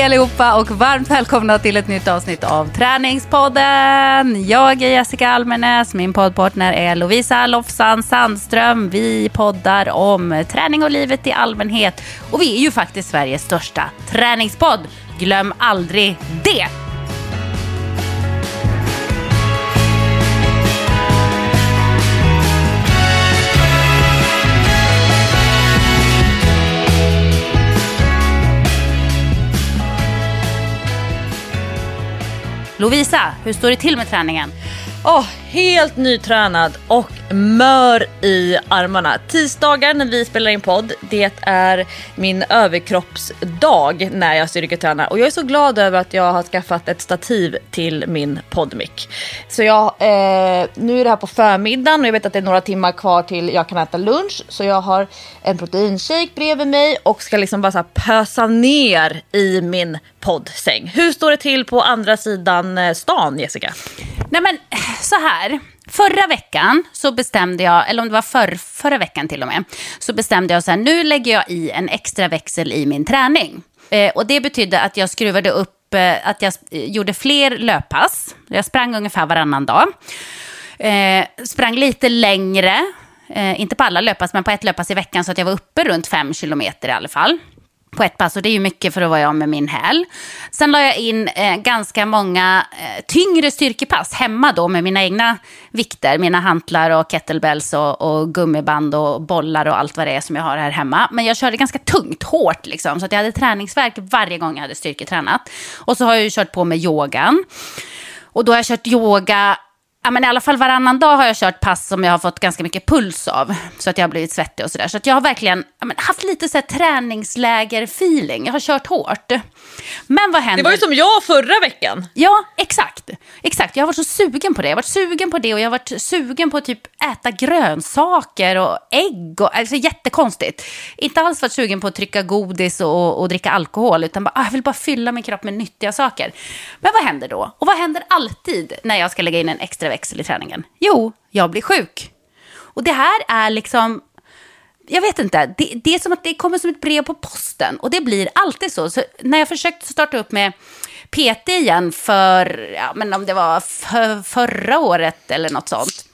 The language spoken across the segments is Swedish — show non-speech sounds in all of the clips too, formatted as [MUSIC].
Hej allihopa och varmt välkomna till ett nytt avsnitt av Träningspodden. Jag är Jessica Almenäs, min poddpartner är Lovisa Lofsan Sandström. Vi poddar om träning och livet i allmänhet och vi är ju faktiskt Sveriges största träningspodd. Glöm aldrig det! Lovisa, hur står det till med träningen? Oh, helt nytränad och mör i armarna. Tisdagar när vi spelar in podd, det är min överkroppsdag när jag styrketränar och jag är så glad över att jag har skaffat ett stativ till min poddmick. Så jag, eh, nu är det här på förmiddagen och jag vet att det är några timmar kvar till jag kan äta lunch så jag har en proteinshake bredvid mig och ska liksom bara så pösa ner i min poddsäng. Hur står det till på andra sidan eh, stan Jessica? Nej men så här. Förra veckan så bestämde jag, eller om det var för, förra veckan till och med, så bestämde jag så här, nu lägger jag i en extra växel i min träning. Eh, och det betydde att jag skruvade upp, eh, att jag eh, gjorde fler löppass. Jag sprang ungefär varannan dag. Eh, sprang lite längre, eh, inte på alla löppass, men på ett löppass i veckan så att jag var uppe runt fem kilometer i alla fall på ett pass och det är ju mycket för att vara jag med min häl. Sen la jag in eh, ganska många eh, tyngre styrkepass hemma då med mina egna vikter, mina hantlar och kettlebells och, och, gummiband och bollar och allt vad det är som jag har här hemma. Men jag körde ganska tungt, hårt liksom, så att jag hade träningsverk varje gång jag hade styrketränat. Och så har jag ju kört på med yogan. Och då har jag kört yoga ja, men i alla fall varannan dag har jag kört pass som jag har fått ganska mycket puls av. Så att jag har blivit svettig och sådär. Så att jag har verkligen ja, men, haft lite så här träningsläger-feeling. Jag har kört hårt. Men vad händer? Det var ju som jag förra veckan. Ja, exakt. Exakt, jag har varit så sugen på det. Jag har varit sugen på det och jag har varit sugen på att typ äta grönsaker och ägg. Och, alltså jättekonstigt. Inte alls varit sugen på att trycka godis och, och dricka alkohol. Utan bara, ah, jag vill bara fylla min kropp med nyttiga saker. Men vad händer då? Och vad händer alltid när jag ska lägga in en extra växel i träningen? Jo, jag blir sjuk. Och det här är liksom, jag vet inte, det, det, är som att det kommer som ett brev på posten. Och det blir alltid så. så när jag försökte starta upp med PT igen för, ja, men om det var för, förra året eller något sånt.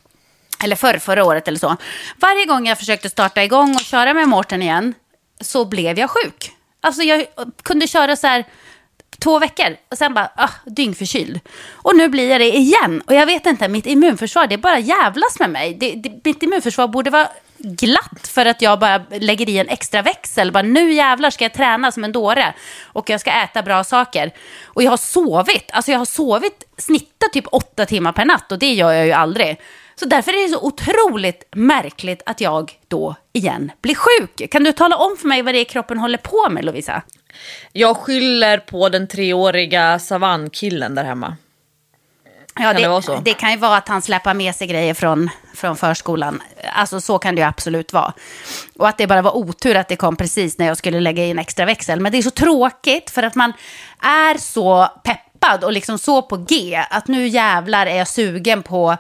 Eller för, förra året eller så. Varje gång jag försökte starta igång och köra med Mårten igen så blev jag sjuk. Alltså jag kunde köra så här två veckor och sen bara ah, dyngförkyld. Och nu blir jag det igen. Och jag vet inte, mitt immunförsvar, det bara jävlas med mig. Det, det, mitt immunförsvar borde vara glatt för att jag bara lägger i en extra växel. Bara, nu jävlar ska jag träna som en dåre och jag ska äta bra saker. Och jag har sovit, alltså jag har sovit, snittat typ åtta timmar per natt och det gör jag ju aldrig. Så därför är det så otroligt märkligt att jag då igen blir sjuk. Kan du tala om för mig vad det är kroppen håller på med Lovisa? Jag skyller på den treåriga savannkillen där hemma. Ja, det, det, det, kan ju vara att han släpper med sig grejer från, från förskolan. Alltså så kan det ju absolut vara. Och att det bara var otur att det kom precis när jag skulle lägga in extra växel. Men det är så tråkigt för att man är så peppad och liksom så på G. Att nu jävlar är jag sugen på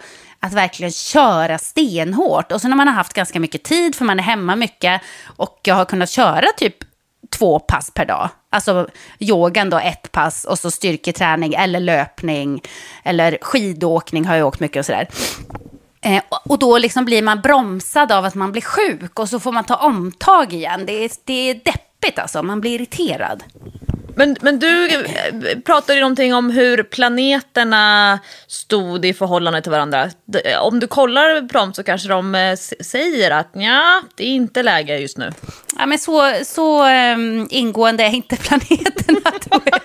att verkligen köra stenhårt. Och så när man har haft ganska mycket tid, för man är hemma mycket, och jag har kunnat köra typ två pass per dag. Alltså yogan då ett pass och så styrketräning eller löpning eller skidåkning har jag åkt mycket och sådär. Eh, och då liksom blir man bromsad av att man blir sjuk och så får man ta omtag igen. Det är, det är deppigt alltså, man blir irriterad. Men, men du eh, pratade ju någonting om hur planeterna stod i förhållande till varandra. Eh, om du kollar på dem så kanske de eh, säger att ja, det är inte läge just nu. Ja, men så, så um, ingående är inte [LAUGHS] planeterna, tror jag.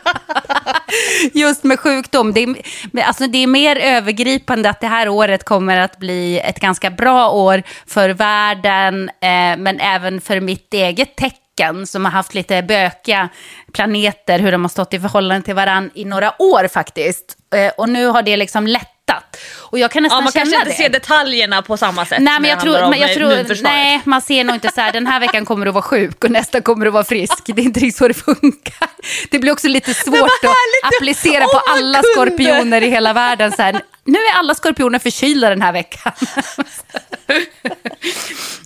Just med sjukdom. Det är, alltså, det är mer övergripande att det här året kommer att bli ett ganska bra år för världen, eh, men även för mitt eget tecken som har haft lite bökiga planeter, hur de har stått i förhållande till varandra i några år faktiskt. Eh, och nu har det liksom lättat. Och jag kan nästan ja, man känna kanske inte det. ser detaljerna på samma sätt. Nej, men jag tror, men jag tror, nej, man ser nog inte så här, den här veckan kommer du att vara sjuk och nästa kommer du att vara frisk. Det är inte riktigt så det funkar. Det blir också lite svårt att applicera på alla skorpioner i hela världen. Så här, nu är alla skorpioner förkylda den här veckan. [LAUGHS] [LAUGHS]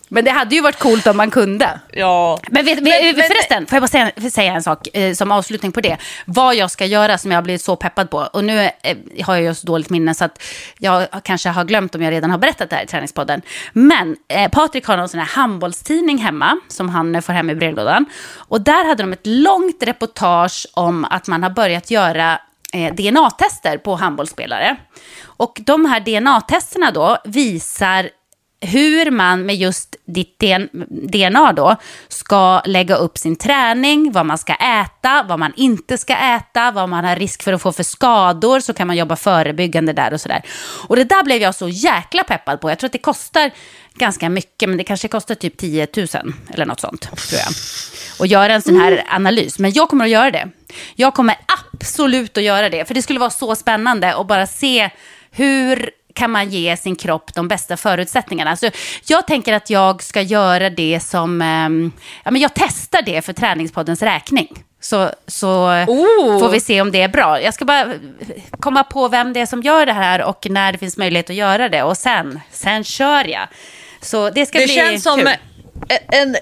Men det hade ju varit coolt om man kunde. Ja. Men, vet, men, men förresten, får jag bara säga, säga en sak eh, som avslutning på det. Vad jag ska göra som jag har blivit så peppad på. Och nu eh, har jag ju så dåligt minne så att jag kanske har glömt om jag redan har berättat det här i träningspodden. Men eh, Patrik har någon sån här handbollstidning hemma som han får hem i brevlådan. Och där hade de ett långt reportage om att man har börjat göra eh, DNA-tester på handbollsspelare. Och de här DNA-testerna då visar hur man med just ditt DNA då ska lägga upp sin träning, vad man ska äta, vad man inte ska äta, vad man har risk för att få för skador, så kan man jobba förebyggande där och sådär. Och det där blev jag så jäkla peppad på. Jag tror att det kostar ganska mycket, men det kanske kostar typ 10 000 eller något sånt, tror jag. Och göra en sån här analys. Men jag kommer att göra det. Jag kommer absolut att göra det, för det skulle vara så spännande att bara se hur kan man ge sin kropp de bästa förutsättningarna. Alltså, jag tänker att jag ska göra det som, eh, ja, men jag testar det för Träningspoddens räkning. Så, så oh. får vi se om det är bra. Jag ska bara komma på vem det är som gör det här och när det finns möjlighet att göra det. Och sen, sen kör jag. Så det ska det bli känns som kul. en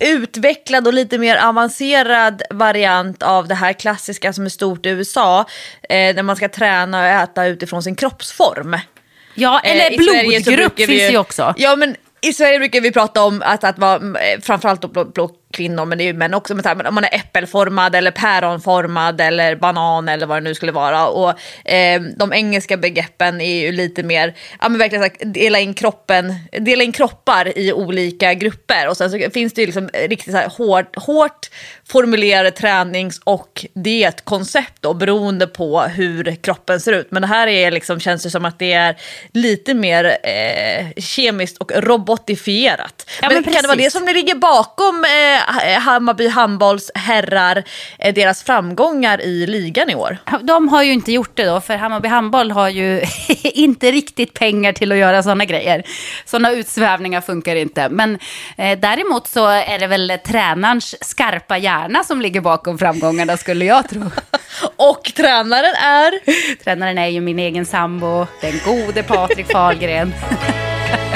utvecklad och lite mer avancerad variant av det här klassiska som är stort i USA. Eh, när man ska träna och äta utifrån sin kroppsform. Ja, eller eh, blodgrupp finns ju också. Ja, men i Sverige brukar vi prata om att, att vara eh, framförallt då blå, blå kvinnor, men det är ju män också, men om man är äppelformad eller päronformad eller banan eller vad det nu skulle vara. Och eh, de engelska begreppen är ju lite mer, ja men verkligen sagt, dela in kroppen, dela in kroppar i olika grupper. Och sen så finns det ju liksom riktigt så här hårt, hårt formulerade tränings och dietkoncept då, beroende på hur kroppen ser ut. Men det här är liksom, känns det som att det är lite mer eh, kemiskt och robotifierat. Ja, men, men kan det vara det som ligger bakom eh, Hammarby handbolls herrar eh, deras framgångar i ligan i år? De har ju inte gjort det då, för Hammarby handboll har ju [LAUGHS] inte riktigt pengar till att göra sådana grejer. Sådana utsvävningar funkar inte. Men eh, däremot så är det väl tränarens skarpa hjärna som ligger bakom framgångarna skulle jag tro. [LAUGHS] Och tränaren är? Tränaren är ju min egen sambo, den gode Patrik Fahlgren. [LAUGHS]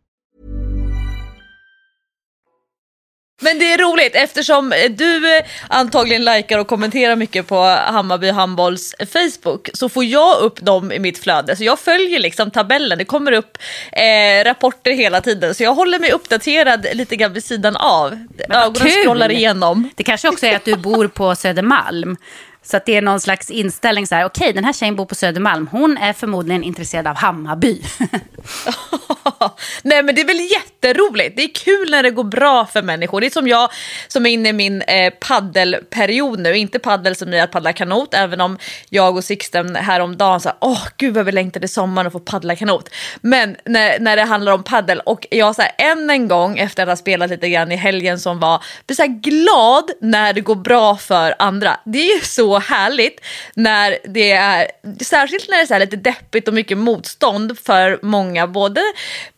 Men det är roligt eftersom du eh, antagligen likar och kommenterar mycket på Hammarby Handbolls Facebook så får jag upp dem i mitt flöde. Så jag följer liksom tabellen, det kommer upp eh, rapporter hela tiden. Så jag håller mig uppdaterad lite grann vid sidan av. Ögonen scrollar igenom. Det kanske också är att du bor på Södermalm. Så att det är någon slags inställning så här, okej okay, den här tjejen bor på Södermalm, hon är förmodligen intresserad av Hammarby. [LAUGHS] Nej men det är väl jätteroligt, det är kul när det går bra för människor. Det är som jag som är inne i min eh, paddelperiod nu, inte paddel som i att paddla kanot, även om jag och Sixten häromdagen sa, åh gud vad vi längtade sommaren och få paddla kanot. Men när, när det handlar om paddel och jag så här, än en gång efter att ha spelat lite grann i helgen som var, blir så här glad när det går bra för andra. Det är ju så härligt när det är, särskilt när det är så lite deppigt och mycket motstånd för många, både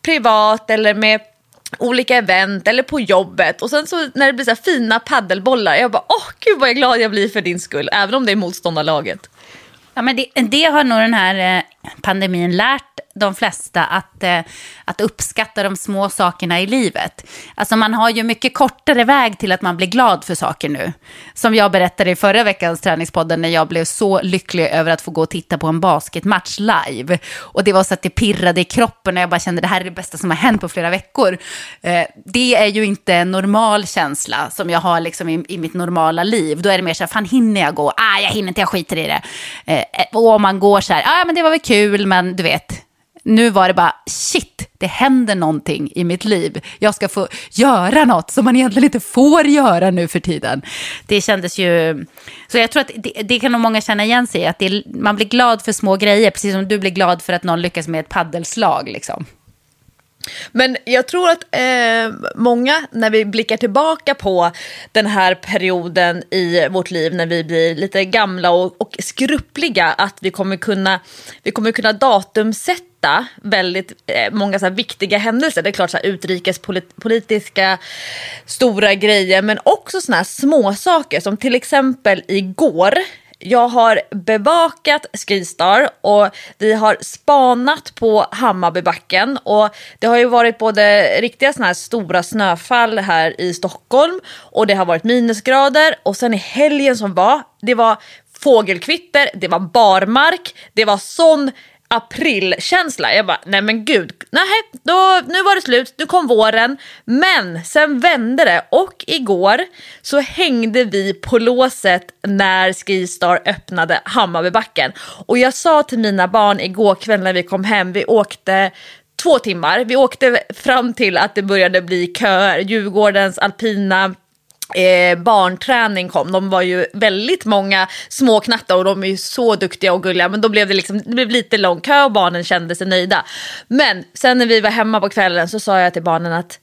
privat eller med olika event eller på jobbet och sen så när det blir så fina paddelbollar, jag bara åh gud vad jag glad jag blir för din skull, även om det är motståndarlaget. Ja, men det, det har nog den här eh, pandemin lärt de flesta att, eh, att uppskatta de små sakerna i livet. Alltså man har ju mycket kortare väg till att man blir glad för saker nu. Som jag berättade i förra veckans träningspodden när jag blev så lycklig över att få gå och titta på en basketmatch live. Och det var så att det pirrade i kroppen och jag bara kände det här är det bästa som har hänt på flera veckor. Eh, det är ju inte en normal känsla som jag har liksom i, i mitt normala liv. Då är det mer så här, fan hinner jag gå? Ah, jag hinner inte, jag skiter i det. Eh, och om man går så här, ah, men det var väl kul, men du vet, nu var det bara shit, det händer någonting i mitt liv. Jag ska få göra något som man egentligen inte får göra nu för tiden. Det kändes ju... Så jag tror att det, det kan nog många känna igen sig i, att det, man blir glad för små grejer, precis som du blir glad för att någon lyckas med ett paddelslag. Liksom. Men jag tror att eh, många, när vi blickar tillbaka på den här perioden i vårt liv, när vi blir lite gamla och, och skruppliga, att vi kommer kunna, vi kommer kunna datumsätta väldigt eh, många så viktiga händelser. Det är klart så här, utrikespolitiska stora grejer, men också såna här små saker som till exempel igår jag har bevakat Skistar och vi har spanat på Hammarbybacken. Och det har ju varit både riktiga såna här stora snöfall här i Stockholm och det har varit minusgrader. Och sen i helgen som var, det var fågelkvitter, det var barmark, det var sån aprilkänsla. Jag bara, nej men gud, nej, då, nu var det slut, nu kom våren. Men sen vände det och igår så hängde vi på låset när Skistar öppnade Hammarbybacken. Och jag sa till mina barn igår kväll när vi kom hem, vi åkte två timmar. Vi åkte fram till att det började bli köer. Djurgårdens alpina eh, barnträning kom. De var ju väldigt många små knattar och de är ju så duktiga och gulliga. Men då blev det, liksom, det blev lite lång kö och barnen kände sig nöjda. Men sen när vi var hemma på kvällen så sa jag till barnen att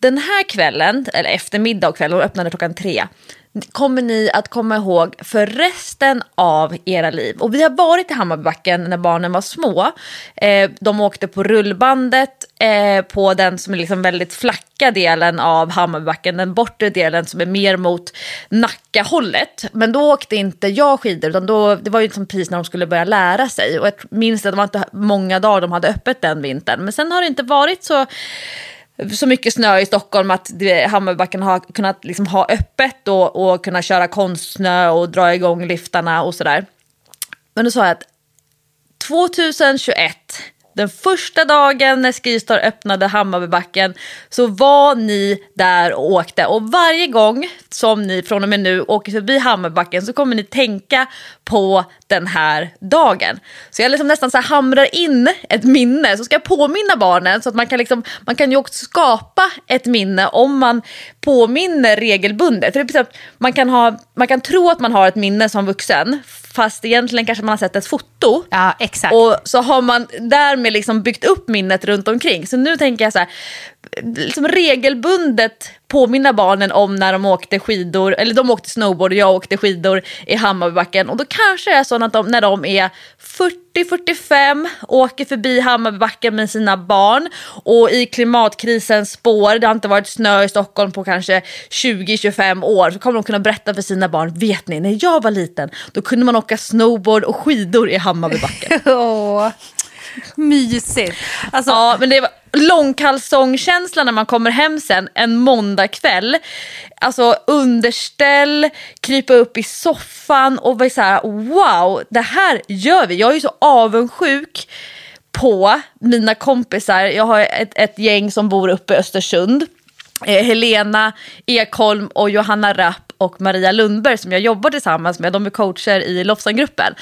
den här kvällen, eller eftermiddag och kväll, de öppnade klockan tre kommer ni att komma ihåg för resten av era liv. Och vi har varit i Hammarbybacken när barnen var små. Eh, de åkte på rullbandet eh, på den som är liksom väldigt flacka delen av Hammarbybacken, den bortre delen som är mer mot Nackahållet. Men då åkte inte jag skidor, utan då, det var ju liksom precis när de skulle börja lära sig. Och jag minns att det var inte många dagar de hade öppet den vintern. Men sen har det inte varit så så mycket snö i Stockholm att Hammarbybacken har kunnat liksom ha öppet och, och kunna köra konstsnö och dra igång liftarna och sådär. Men då sa jag att 2021 den första dagen när Skistar öppnade Hammarbybacken så var ni där och åkte. Och varje gång som ni från och med nu åker förbi Hammarbybacken så kommer ni tänka på den här dagen. Så jag liksom nästan så hamrar in ett minne, så ska jag påminna barnen så att man kan, liksom, man kan ju också skapa ett minne om man påminner regelbundet. För det är man, kan ha, man kan tro att man har ett minne som vuxen fast egentligen kanske man har sett ett foto. Ja, exakt. Och så har man därmed liksom byggt upp minnet runt omkring. Så nu tänker jag så här, liksom regelbundet påminna barnen om när de åkte skidor, eller de åkte snowboard och jag åkte skidor i Hammarbybacken. Och då kanske det är så att de, när de är 40-45 åker förbi Hammarbybacken med sina barn och i klimatkrisens spår, det har inte varit snö i Stockholm på kanske 20-25 år, så kommer de kunna berätta för sina barn, vet ni, när jag var liten då kunde man åka snowboard och skidor i Hammarbybacken. [LAUGHS] Åh, mysigt. Alltså, ja, men det var långkalsongkänsla när man kommer hem sen en måndagkväll. Alltså underställ, krypa upp i soffan och vara så här, wow, det här gör vi. Jag är ju så avundsjuk på mina kompisar. Jag har ett, ett gäng som bor uppe i Östersund. Eh, Helena Ekholm och Johanna Rapp och Maria Lundberg som jag jobbar tillsammans med. De är coacher i Lofsangruppen.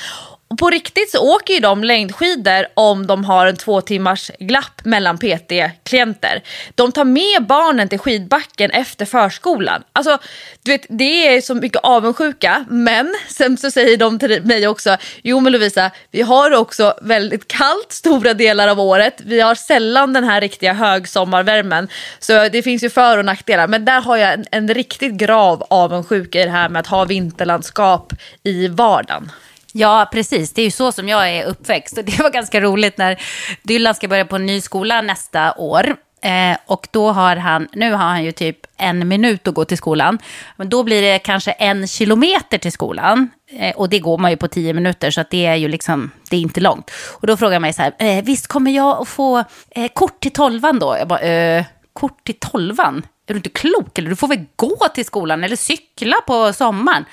Och på riktigt så åker ju de längdskidor om de har en två timmars glapp mellan PT-klienter. De tar med barnen till skidbacken efter förskolan. Alltså, du vet, det är så mycket avundsjuka, men sen så säger de till mig också, jo men Lovisa, vi har också väldigt kallt stora delar av året. Vi har sällan den här riktiga högsommarvärmen, så det finns ju för och nackdelar. Men där har jag en, en riktigt grav avundsjuka i det här med att ha vinterlandskap i vardagen. Ja, precis. Det är ju så som jag är uppväxt. Och det var ganska roligt när Dylan ska börja på en ny skola nästa år. Eh, och då har han, nu har han ju typ en minut att gå till skolan. Men då blir det kanske en kilometer till skolan. Eh, och det går man ju på tio minuter, så att det är ju liksom, det är inte långt. Och då frågar man mig så här, eh, visst kommer jag att få eh, kort till tolvan då? Jag bara, eh, kort till tolvan? Är du inte klok? Eller du får väl gå till skolan eller cykla på sommaren?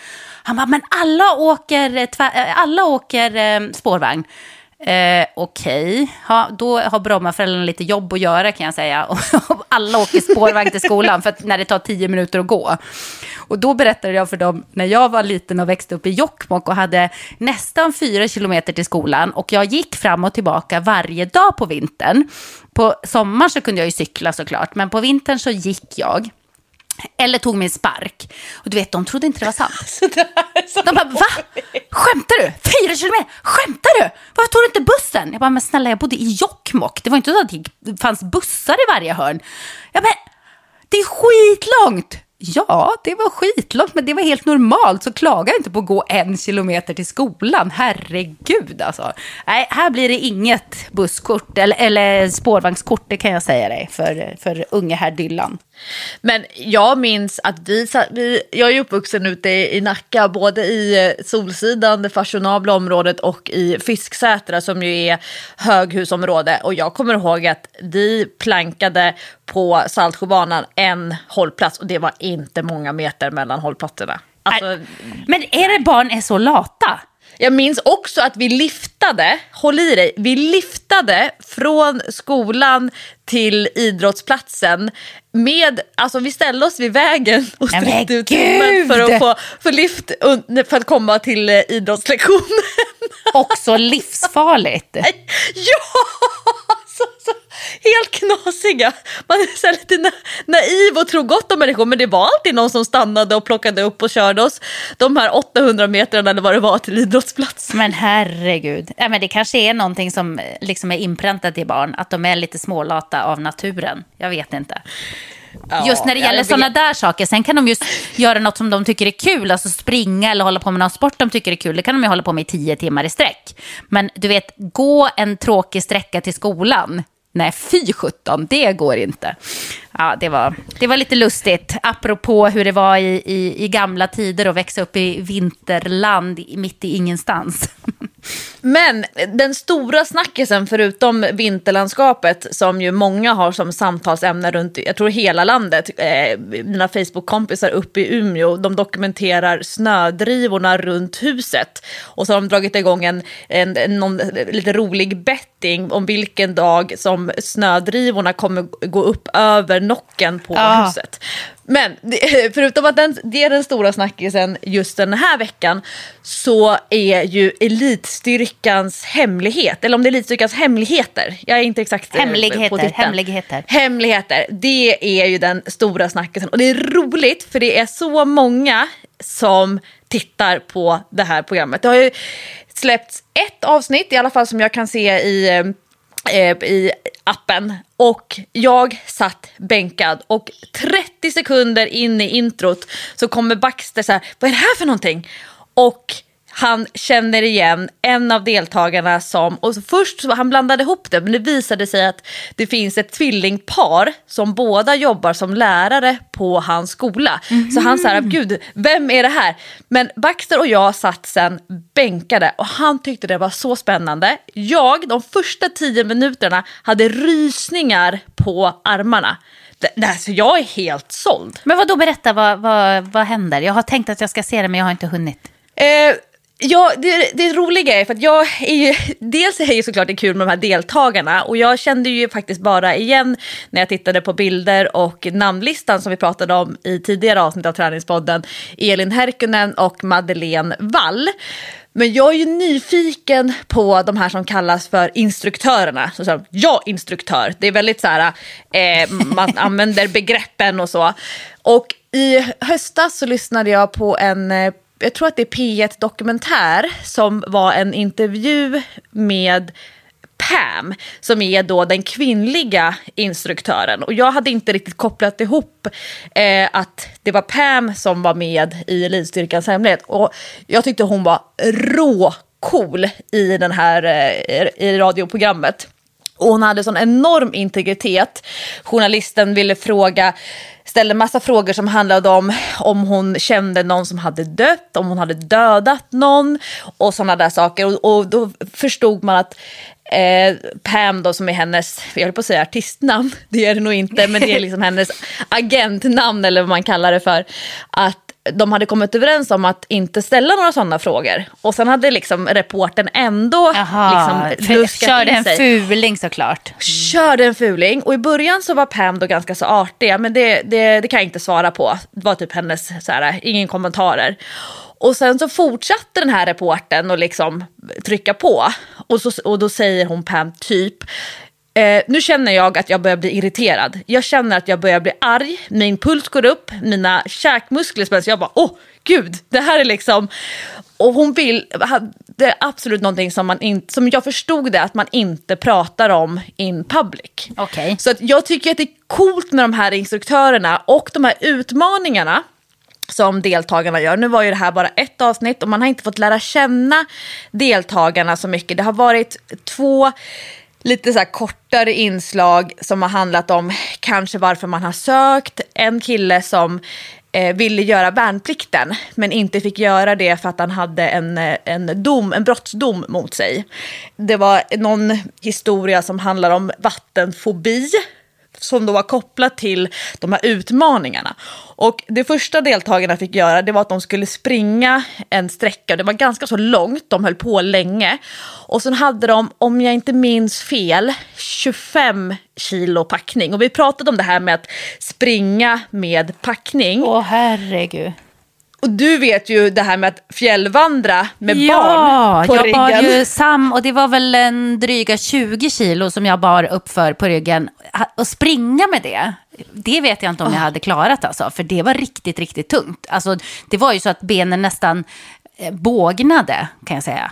Han bara, men alla åker, eh, eh, alla åker eh, spårvagn. Eh, Okej, okay. ha, då har Brommaföräldrarna lite jobb att göra kan jag säga. [LAUGHS] Och alla åker spårvagn till skolan för att, när det tar tio minuter att gå. Och då berättade jag för dem när jag var liten och växte upp i Jokkmokk och hade nästan fyra kilometer till skolan. Och jag gick fram och tillbaka varje dag på vintern. På sommaren så kunde jag ju cykla såklart, men på vintern så gick jag. Eller tog min spark. Och du vet, de trodde inte det var sant. [LAUGHS] de bara, va? Skämtar du? Fyra kilometer? Skämtar du? Varför tog du inte bussen? Jag bara, men snälla, jag bodde i Jokkmokk. Det var inte så att det fanns bussar i varje hörn. Jag bara, det är skitlångt. Ja, det var skitlångt, men det var helt normalt. Så klaga inte på att gå en kilometer till skolan. Herregud alltså. Nej, här blir det inget busskort eller, eller spårvagnskort, det kan jag säga dig, för, för unge herr Dylan. Men jag minns att vi, vi jag är uppvuxen ute i, i Nacka, både i eh, Solsidan, det fashionabla området och i Fisksätra som ju är höghusområde. Och jag kommer ihåg att vi plankade på Saltsjöbanan en hållplats och det var inte många meter mellan hållplatserna. Alltså, men är det barn är så lata? Jag minns också att vi liftade, håll i dig, vi liftade från skolan till idrottsplatsen med, alltså vi ställde oss vid vägen och sträckte ut tummen för att få för lift för att komma till eh, idrottslektionen. Också livsfarligt. [LAUGHS] ja! [LAUGHS] Så, så, helt knasiga. Man är så lite na naiv och tror gott om människor men det var alltid någon som stannade och plockade upp och körde oss de här 800 metrarna eller vad det var till idrottsplats. Men herregud, ja, men det kanske är någonting som liksom är inpräntat i barn, att de är lite smålata av naturen. Jag vet inte. Ja, just när det gäller sådana där saker. Sen kan de just göra något som de tycker är kul, alltså springa eller hålla på med någon sport de tycker är kul. Det kan de ju hålla på med i tio timmar i sträck. Men du vet, gå en tråkig sträcka till skolan, Nej, fy sjutton, det går inte. Ja, det var, det var lite lustigt, apropå hur det var i, i, i gamla tider att växa upp i vinterland mitt i ingenstans. [LAUGHS] Men den stora snackisen förutom vinterlandskapet som ju många har som samtalsämne runt, jag tror hela landet, eh, mina Facebook-kompisar uppe i Umeå, de dokumenterar snödrivorna runt huset. Och så har de dragit igång en, en, en någon, lite rolig betting om vilken dag som snödrivorna kommer gå upp över nocken på ah. huset. Men [LAUGHS] förutom att den, det är den stora snackisen just den här veckan så är ju elitstyrkans hemlighet, eller om det är elitstyrkans hemligheter, jag är inte exakt eh, hemligheter, på titeln. Hemligheter. Hemligheter, det är ju den stora snackisen. Och det är roligt för det är så många som tittar på det här programmet. Det har ju släppts ett avsnitt i alla fall som jag kan se i eh, Eh, i appen och jag satt bänkad och 30 sekunder in i introt så kommer Baxter så här, vad är det här för någonting? Och han känner igen en av deltagarna som, och först så han blandade ihop det men det visade sig att det finns ett tvillingpar som båda jobbar som lärare på hans skola. Mm. Så han sa, gud vem är det här? Men Baxter och jag satt sen bänkade och han tyckte det var så spännande. Jag, de första tio minuterna, hade rysningar på armarna. Alltså, jag är helt såld. Men vad då berätta, vad, vad, vad händer? Jag har tänkt att jag ska se det men jag har inte hunnit. Eh, Ja, det, det roliga är för att jag är ju, [LAUGHS] dels är det såklart det kul med de här deltagarna och jag kände ju faktiskt bara igen när jag tittade på bilder och namnlistan som vi pratade om i tidigare avsnitt av Träningspodden, Elin Herkunen och Madeleine Wall. Men jag är ju nyfiken på de här som kallas för instruktörerna. Så, så, jag instruktör, det är väldigt så här, eh, man [LAUGHS] använder begreppen och så. Och i höstas så lyssnade jag på en eh, jag tror att det är P1 Dokumentär som var en intervju med Pam, som är då den kvinnliga instruktören. Och jag hade inte riktigt kopplat ihop eh, att det var Pam som var med i Elitstyrkans hemlighet. Och jag tyckte hon var rå cool i, den här, eh, i radioprogrammet. Och hon hade sån enorm integritet. Journalisten ville fråga, ställde massa frågor som handlade om om hon kände någon som hade dött, om hon hade dödat någon och sådana där saker. Och, och då förstod man att eh, Pam då som är hennes, jag höll på att säga artistnamn, [LAUGHS] det är det nog inte, men det är liksom hennes agentnamn eller vad man kallar det för. Att de hade kommit överens om att inte ställa några sådana frågor. Och sen hade liksom reporten ändå Jaha, liksom luskat körde in en sig. fuling såklart. Körde en fuling och i början så var Pam då ganska så artig, men det, det, det kan jag inte svara på. Det var typ hennes, så här, ingen kommentarer. Och sen så fortsatte den här reporten och liksom trycka på. Och, så, och då säger hon Pam typ, eh, nu känner jag att jag börjar bli irriterad. Jag känner att jag börjar bli arg, min puls går upp, mina käkmuskler spänns. Jag bara, åh gud, det här är liksom... Och hon vill, det är absolut någonting som, man inte, som jag förstod det, att man inte pratar om in public. Okej. Så att jag tycker att det är coolt med de här instruktörerna och de här utmaningarna som deltagarna gör. Nu var ju det här bara ett avsnitt och man har inte fått lära känna deltagarna så mycket. Det har varit två lite så här kortare inslag som har handlat om kanske varför man har sökt. En kille som eh, ville göra värnplikten men inte fick göra det för att han hade en, eh, en, dom, en brottsdom mot sig. Det var någon historia som handlar om vattenfobi som då var kopplat till de här utmaningarna. Och det första deltagarna fick göra det var att de skulle springa en sträcka. Det var ganska så långt, de höll på länge. Och sen hade de, om jag inte minns fel, 25 kilo packning. Och vi pratade om det här med att springa med packning. Åh herregud. Och du vet ju det här med att fjällvandra med ja, barn på jag ryggen. bar ju Sam och det var väl en dryga 20 kilo som jag bar uppför på ryggen. Och springa med det, det vet jag inte om jag hade klarat alltså. För det var riktigt, riktigt tungt. Alltså, det var ju så att benen nästan eh, bågnade kan jag säga.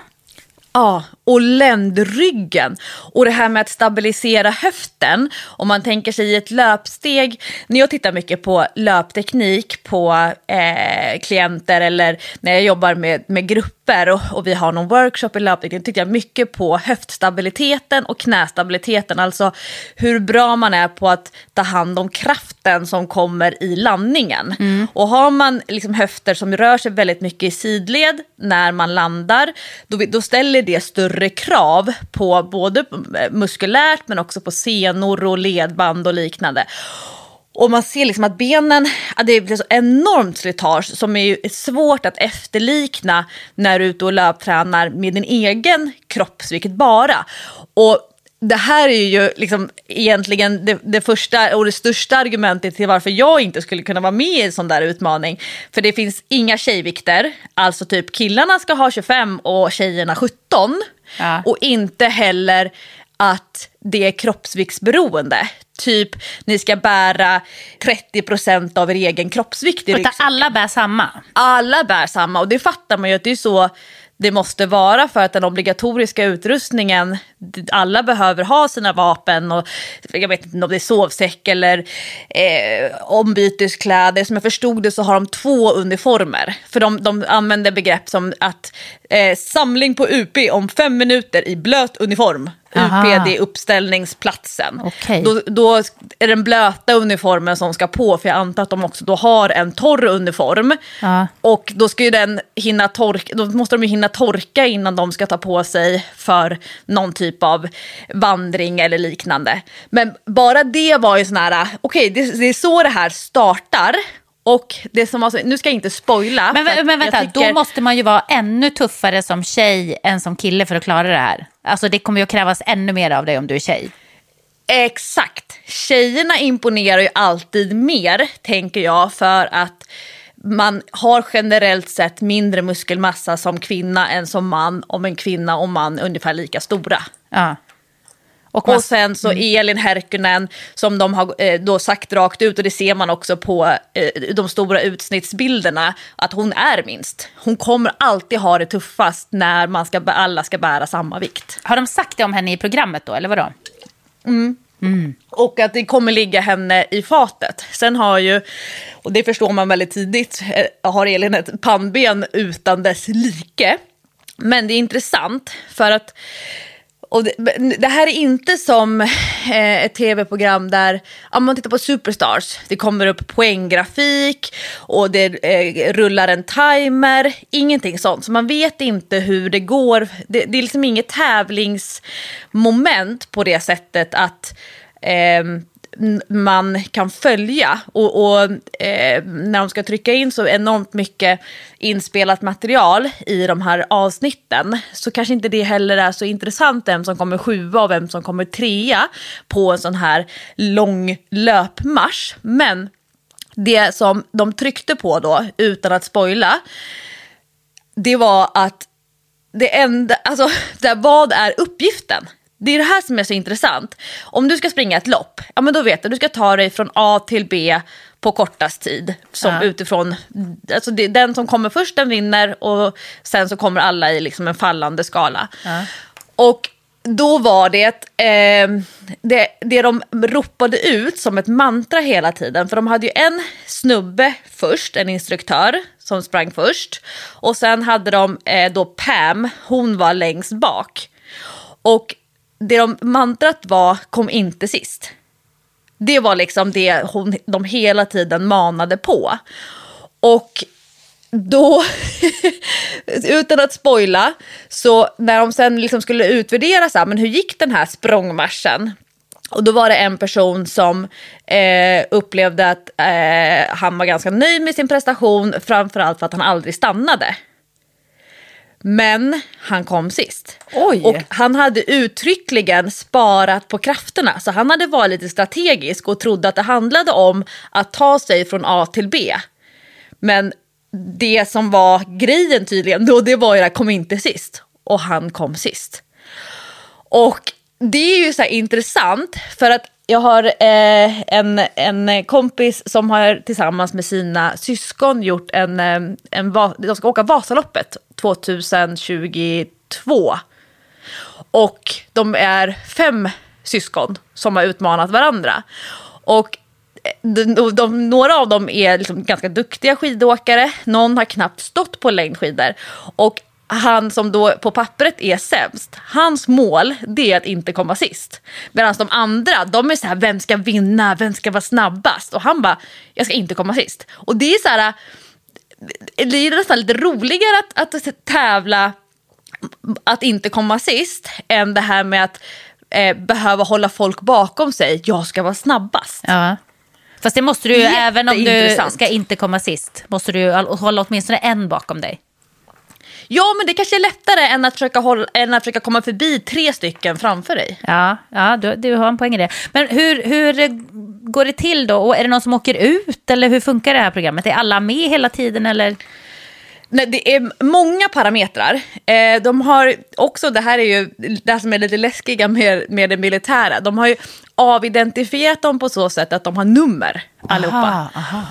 Ja, och ländryggen. Och det här med att stabilisera höften. Om man tänker sig i ett löpsteg. När jag tittar mycket på löpteknik på eh, klienter eller när jag jobbar med, med grupper och, och vi har någon workshop i löpteknik. tittar jag mycket på höftstabiliteten och knästabiliteten. Alltså hur bra man är på att ta hand om kraften som kommer i landningen. Och har man liksom höfter som rör sig väldigt mycket i sidled när man landar, då, då ställer det större krav på både muskulärt men också på senor och ledband och liknande. Och man ser liksom att benen, att det blir så enormt slitage som är ju svårt att efterlikna när du är ute och löptränar med din egen kroppsvikt bara. Och det här är ju liksom egentligen det, det första och det största argumentet till varför jag inte skulle kunna vara med i en sån där utmaning. För det finns inga tjejvikter, alltså typ killarna ska ha 25 och tjejerna 17. Ja. Och inte heller att det är kroppsviktsberoende. Typ ni ska bära 30% av er egen kroppsvikt i ryggsäcken. alla bär samma. Alla bär samma och det fattar man ju att det är så det måste vara för att den obligatoriska utrustningen, alla behöver ha sina vapen och jag vet inte om det är sovsäck eller eh, ombyteskläder. Som jag förstod det så har de två uniformer. För de, de använder begrepp som att eh, samling på UP om fem minuter i blöt uniform. Aha. UP det är uppställningsplatsen. Okej. Då, då är den blöta uniformen som ska på för jag antar att de också då har en torr uniform. Ja. Och då ska den hinna torka, då måste de ju hinna torka innan de ska ta på sig för någon typ av vandring eller liknande. Men bara det var ju sån här, okej det, det är så det här startar. Och det som alltså, nu ska jag inte spoila. Men, men vänta, tycker- då måste man ju vara ännu tuffare som tjej än som kille för att klara det här. Alltså det kommer ju att krävas ännu mer av dig om du är tjej. Exakt. Tjejerna imponerar ju alltid mer, tänker jag, för att man har generellt sett mindre muskelmassa som kvinna än som man, om en kvinna och man är ungefär lika stora. Ja. Och man, Och sen så Elin Härkönen som de har eh, då sagt rakt ut och det ser man också på eh, de stora utsnittsbilderna att hon är minst. Hon kommer alltid ha det tuffast när man ska, alla ska bära samma vikt. har de sagt det om henne i programmet då, eller vadå? Och att det kommer ligga henne i fatet. Sen har ju, och det förstår man väldigt tidigt, eh, har Elin ett pannben utan dess like. Men det är intressant för att och det, det här är inte som eh, ett tv-program där, om man tittar på Superstars, det kommer upp poänggrafik och det eh, rullar en timer, ingenting sånt. Så man vet inte hur det går. Det, det är liksom inget tävlingsmoment på det sättet att eh, man kan följa. Och, och eh, när de ska trycka in så enormt mycket inspelat material i de här avsnitten så kanske inte det heller är så intressant vem som kommer sjua och vem som kommer trea på en sån här lång löpmarsch. Men det som de tryckte på då, utan att spoila, det var att det enda, alltså [LAUGHS] det, vad är uppgiften? Det är det här som är så intressant. Om du ska springa ett lopp, ja men då vet du, du ska ta dig från A till B på kortast tid. Som Ja. utifrån, alltså det, den som kommer först den vinner och sen så kommer alla i liksom en fallande skala. Och då var det, eh, det, det de ropade ut som ett mantra hela tiden, för de hade ju en snubbe först, en instruktör som sprang först. Och sen hade de eh, då Pam, hon var längst bak. Och det de mantrat var kom inte sist. Det var liksom det hon, de hela tiden manade på. Och då, [LAUGHS] utan att spoila, så när de sen liksom skulle utvärdera så här, men hur gick den här språngmarschen? Och då var det en person som eh, upplevde att eh, han var ganska nöjd med sin prestation, framförallt för att han aldrig stannade. Men han kom sist. Oj. Och han hade uttryckligen sparat på krafterna. Så han hade varit lite strategisk och trodde att det handlade om att ta sig från A till B. Men det som var grejen tydligen, då, det var ju att kom inte sist. Och han kom sist. Och det är ju så intressant för att jag har eh, en, en kompis som har tillsammans med sina syskon gjort en, eh, en va- de ska åka Vasaloppet 2022. Och de är fem syskon som har utmanat varandra. Och de, de, de, några av dem är liksom ganska duktiga skidåkare, någon har knappt stått på längdskidor. Och han som då på pappret är sämst, hans mål det är att inte komma sist. Medan de andra, de är så här, vem ska vinna, vem ska vara snabbast? Och han bara, jag ska inte komma sist. Och det är så här, det är nästan lite roligare att, att tävla att inte komma sist än det här med att eh, behöva hålla folk bakom sig. Jag ska vara snabbast. Ja. Fast det måste du ju, även om du ska inte komma sist, måste du hålla åtminstone en bakom dig. Ja, men det kanske är lättare än att försöka, hålla, än att försöka komma förbi tre stycken framför dig. Ja, ja du, du har en poäng i det. Men hur, hur går det till då? Och är det någon som åker ut eller hur funkar det här programmet? Är alla med hela tiden eller? Nej, det är många parametrar. Eh, de har också, det här är ju det som är lite läskiga med, med det militära, de har ju avidentifierat dem på så sätt att de har nummer allihopa. Aha, aha.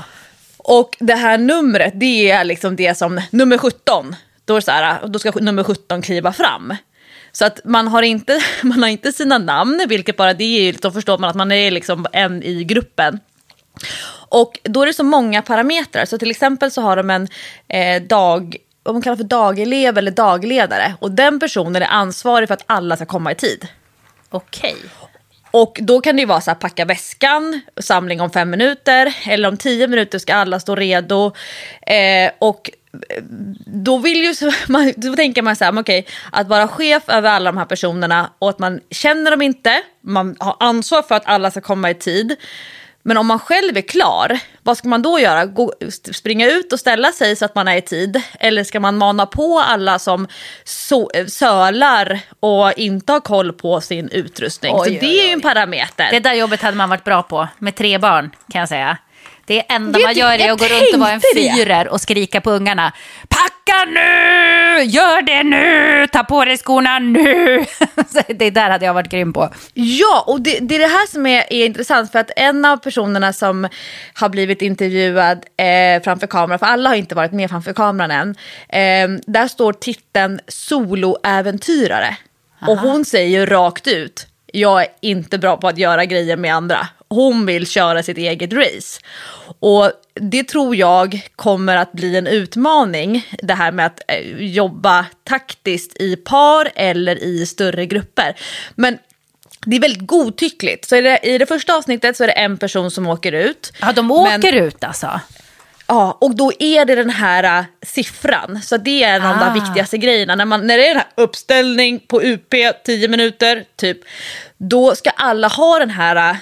Och det här numret, det är liksom det som, nummer 17, då, är så här, då ska nummer 17 kliva fram. Så att man har inte, [LAUGHS] man har inte sina namn, vilket bara det är, då förstår man att man är liksom en i gruppen. Och då är det så många parametrar, så till exempel så har de en eh, dag, vad man kallar för dagelev eller dagledare. Och den personen är ansvarig för att alla ska komma i tid. Okej. Och då kan det ju vara så här, packa väskan, samling om fem minuter, eller om tio minuter ska alla stå redo. Eh, och eh, då vill ju, [LAUGHS] man, då tänker man så här, okej, okay, att vara chef över alla de här personerna och att man känner dem inte, man har ansvar för att alla ska komma i tid. Men om man själv är klar, vad ska man då göra? Gå, springa ut och ställa sig så att man är i tid? Eller ska man mana på alla som so, sölar och inte har koll på sin utrustning? Oj, så oj, det är ju en parameter. Det där jobbet hade man varit bra på med tre barn kan jag säga. Det enda Vet man du, gör är att gå runt och vara en det. fyrer och skrika på ungarna. Packa nu! Gör det nu! Ta på dig skorna nu! [LAUGHS] Det där hade jag varit grym på. Ja, och det, det är det här som är, är intressant för att en av personerna som har blivit intervjuad eh, framför kameran, för alla har inte varit med framför kameran än, eh, där står titeln soloäventyrare. Och hon säger ju rakt ut, jag är inte bra på att göra grejer med andra. Hon vill köra sitt eget race. Och det tror jag kommer att bli en utmaning, det här med att eh, jobba taktiskt i par eller i större grupper. Men det är väldigt godtyckligt. Så i det, i det första avsnittet så är det en person som åker ut. Ja, de åker Men- ut alltså. Ja, och då är det den här äh, siffran. Så det är en av de Ah. viktigaste grejerna. När, man, när det är den här uppställning på UP, 10 minuter, typ. Då ska alla ha den här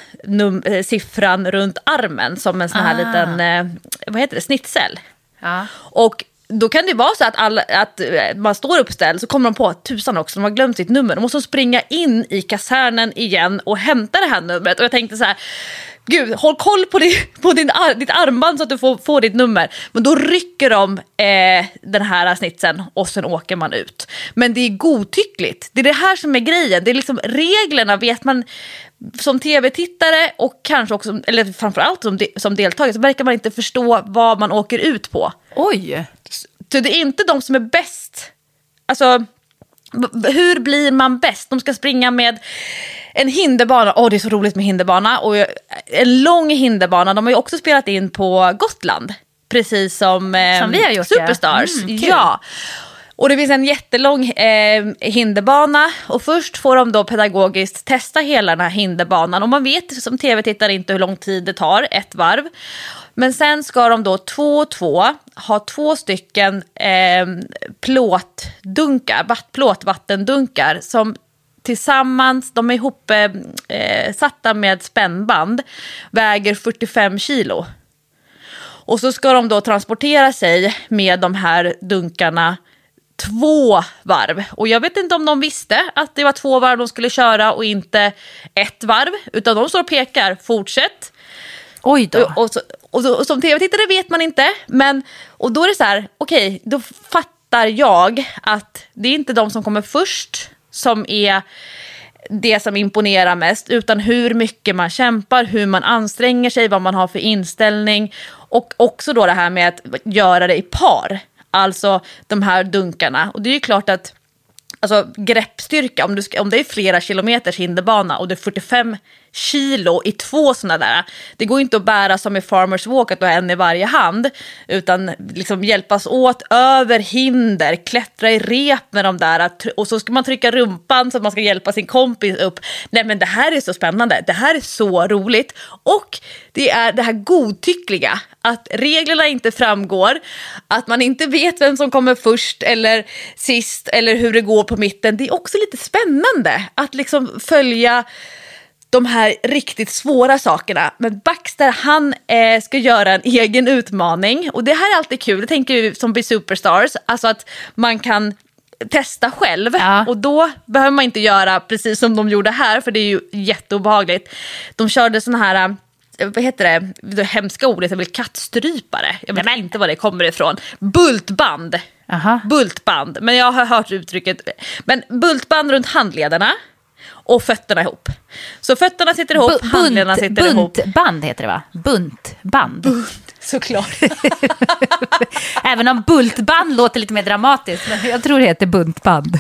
äh, siffran runt armen som en sån här Ah. liten, äh, vad heter det, snitsel. Ja. Och då kan det vara så att, alla, att man står uppställd så kommer de på att tusan också, de har glömt sitt nummer. De måste springa in i kasernen igen och hämta det här numret. Och jag tänkte så här, gud håll koll på, din, på din, ar- ditt armband så att du får, får ditt nummer. Men då rycker de eh, den här snitsen och sen åker man ut. Men det är godtyckligt. Det är det här som är grejen. Det är liksom reglerna vet man som tv-tittare och kanske också, eller framförallt som, de, som deltagare så verkar man inte förstå vad man åker ut på. Oj. Så det är inte de som är bäst. Alltså, hur blir man bäst? De ska springa med en hinderbana. Åh, det är så roligt med hinderbana. Och en lång hinderbana. De har ju också spelat in på Gotland. Precis som, eh, Som vi har gjort, ja. Superstars. Mm, kul. ja. Och det finns en jättelång eh, hinderbana och först får de då pedagogiskt testa hela den här hinderbanan och man vet som tv-tittare inte hur lång tid det tar, ett varv. Men sen ska de då två och två ha två stycken eh, plåtdunkar, vatt, plåtvattendunkar som tillsammans, de är ihop eh, eh, satta med spännband, väger 45 kilo. Och så ska de då transportera sig med de här dunkarna två varv. Och jag vet inte om de visste att det var två varv de skulle köra och inte ett varv. Utan de står och pekar, fortsätt. Oj då. Och, och, så, och, så, och som tv-tittare vet man inte. Men, och då är det så här, okej, då fattar jag att det är inte de som kommer först som är det som imponerar mest, utan hur mycket man kämpar, hur man anstränger sig, vad man har för inställning. Och också då det här med att göra det i par, alltså de här dunkarna. Och det är ju klart att alltså, greppstyrka, om, du ska, om det är flera kilometers hinderbana och det är 45 kilo i två sådana där. Det går inte att bära som i Farmers Walk, att du har en i varje hand. Utan liksom hjälpas åt över hinder, klättra i rep med de där. Och så ska man trycka rumpan så att man ska hjälpa sin kompis upp. Nej men det här är så spännande, det här är så roligt. Och det är det här godtyckliga, att reglerna inte framgår, att man inte vet vem som kommer först eller sist eller hur det går på mitten. Det är också lite spännande att liksom följa de här riktigt svåra sakerna. Men Baxter han eh, ska göra en egen utmaning och det här är alltid kul, det tänker vi som blir superstars, alltså att man kan testa själv Ja. och då behöver man inte göra precis som de gjorde här för det är ju jätteobehagligt. De körde såna här eh, vad heter det, det hemska ordet är väl kattstrypare, jag vet inte var det kommer ifrån. Bultband. Aha. Bultband, men jag har hört uttrycket. Men bultband runt handlederna och fötterna ihop. Så fötterna sitter ihop, Bu- handlederna sitter ihop. buntband heter det va? Buntband. Såklart. [LAUGHS] Även om bultband låter lite mer dramatiskt. Men jag tror det heter buntband.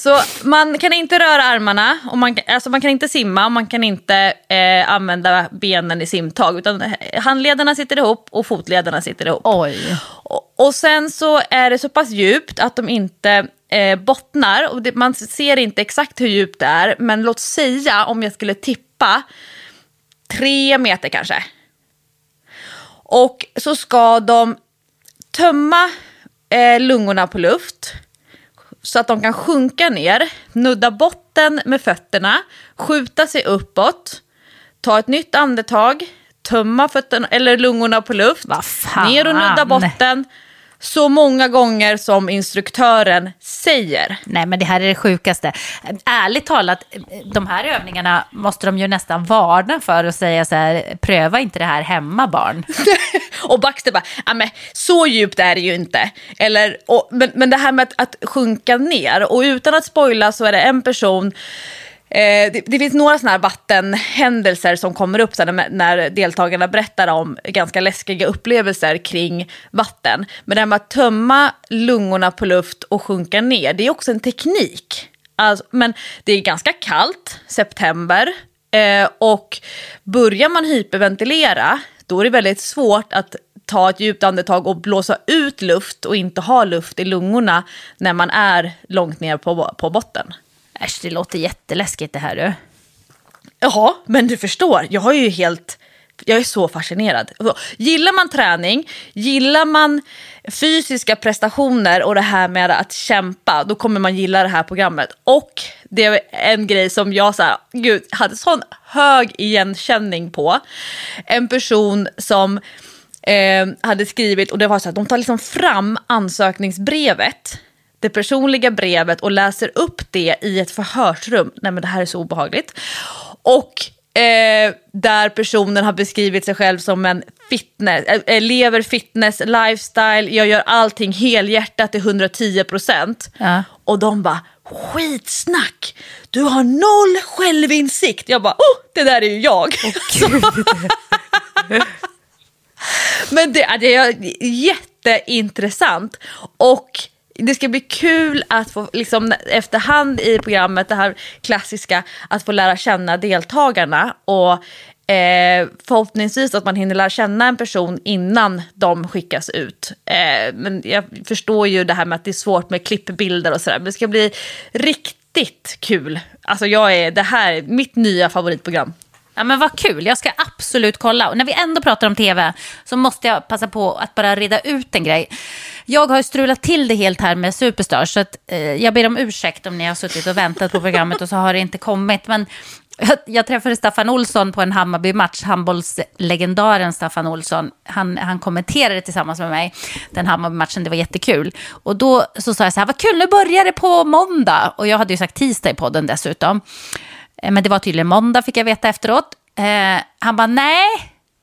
Så man kan inte röra armarna, och man, alltså man kan inte simma och man kan inte eh, använda benen i simtag. Utan handlederna sitter ihop och fotlederna sitter ihop. Oj. Och, och sen så är det så pass djupt att de inte eh, bottnar. Och det, man ser inte exakt hur djupt det är. Men låt säga om jag skulle tippa tre meter kanske. Och så ska de tömma eh, lungorna på luft. Så att de kan sjunka ner, nudda botten med fötterna, skjuta sig uppåt, ta ett nytt andetag, tömma fötterna, eller lungorna på luft, ner och nudda botten. Så många gånger som instruktören säger. Nej, men det här är det sjukaste. Ärligt talat, de här övningarna måste de ju nästan varna för och säga så här, pröva inte det här hemma barn. [LAUGHS] Och Baxter bara, ja men så djupt är det ju inte. Eller, och, men, men det här med att, att sjunka ner, och utan att spoila så är det en person Eh, det, det finns några sådana här vattenhändelser som kommer upp när, när deltagarna berättar om ganska läskiga upplevelser kring vatten. Men det här med att tömma lungorna på luft och sjunka ner, det är också en teknik. Alltså, men det är ganska kallt, september. Eh, och börjar man hyperventilera, då är det väldigt svårt att ta ett djupt andetag och blåsa ut luft och inte ha luft i lungorna när man är långt ner på, på botten. Äsch, det låter jätteläskigt det här du. Jaha, men du förstår, jag har ju helt... Jag är så fascinerad. Alltså, gillar man träning, gillar man fysiska prestationer och det här med att kämpa, då kommer man gilla det här programmet. Och det är en grej som jag så här, gud, hade sån hög igenkänning på. En person som eh, hade skrivit, och det var så här, de tar liksom fram ansökningsbrevet det personliga brevet och läser upp det i ett förhörsrum. Nej men det här är så obehagligt. Och eh, där personen har beskrivit sig själv som en fitness, äh, lever fitness, lifestyle, jag gör allting helhjärtat till 110 procent. Ja. Och de bara, skitsnack, du har noll självinsikt. Jag bara, oh, det där är ju jag. Oh, [LAUGHS] Men det, det är jätteintressant. Och det ska bli kul att få liksom, efterhand i programmet, det här klassiska, att få lära känna deltagarna. Och eh, förhoppningsvis att man hinner lära känna en person innan de skickas ut. Eh, men jag förstår ju det här med att det är svårt med klippbilder och sådär. Men det ska bli riktigt kul. Alltså jag är, det här är mitt nya favoritprogram. Ja men vad kul, jag ska absolut kolla. Och när vi ändå pratar om tv så måste jag passa på att bara reda ut en grej. Jag har strulat till det helt här med Superstars. så att, eh, jag ber om ursäkt om ni har suttit och väntat på programmet och så har det inte kommit. Men jag, jag träffade Staffan Olsson på en Hammarby-match, handbollslegendaren Staffan Olsson. Han, han kommenterade tillsammans med mig den Hammarby-matchen, det var jättekul. Och då så sa jag så här, vad kul, nu börjar det på måndag. Och jag hade ju sagt tisdag i podden dessutom. Eh, men det var tydligen måndag fick jag veta efteråt. Eh, han bara, nej,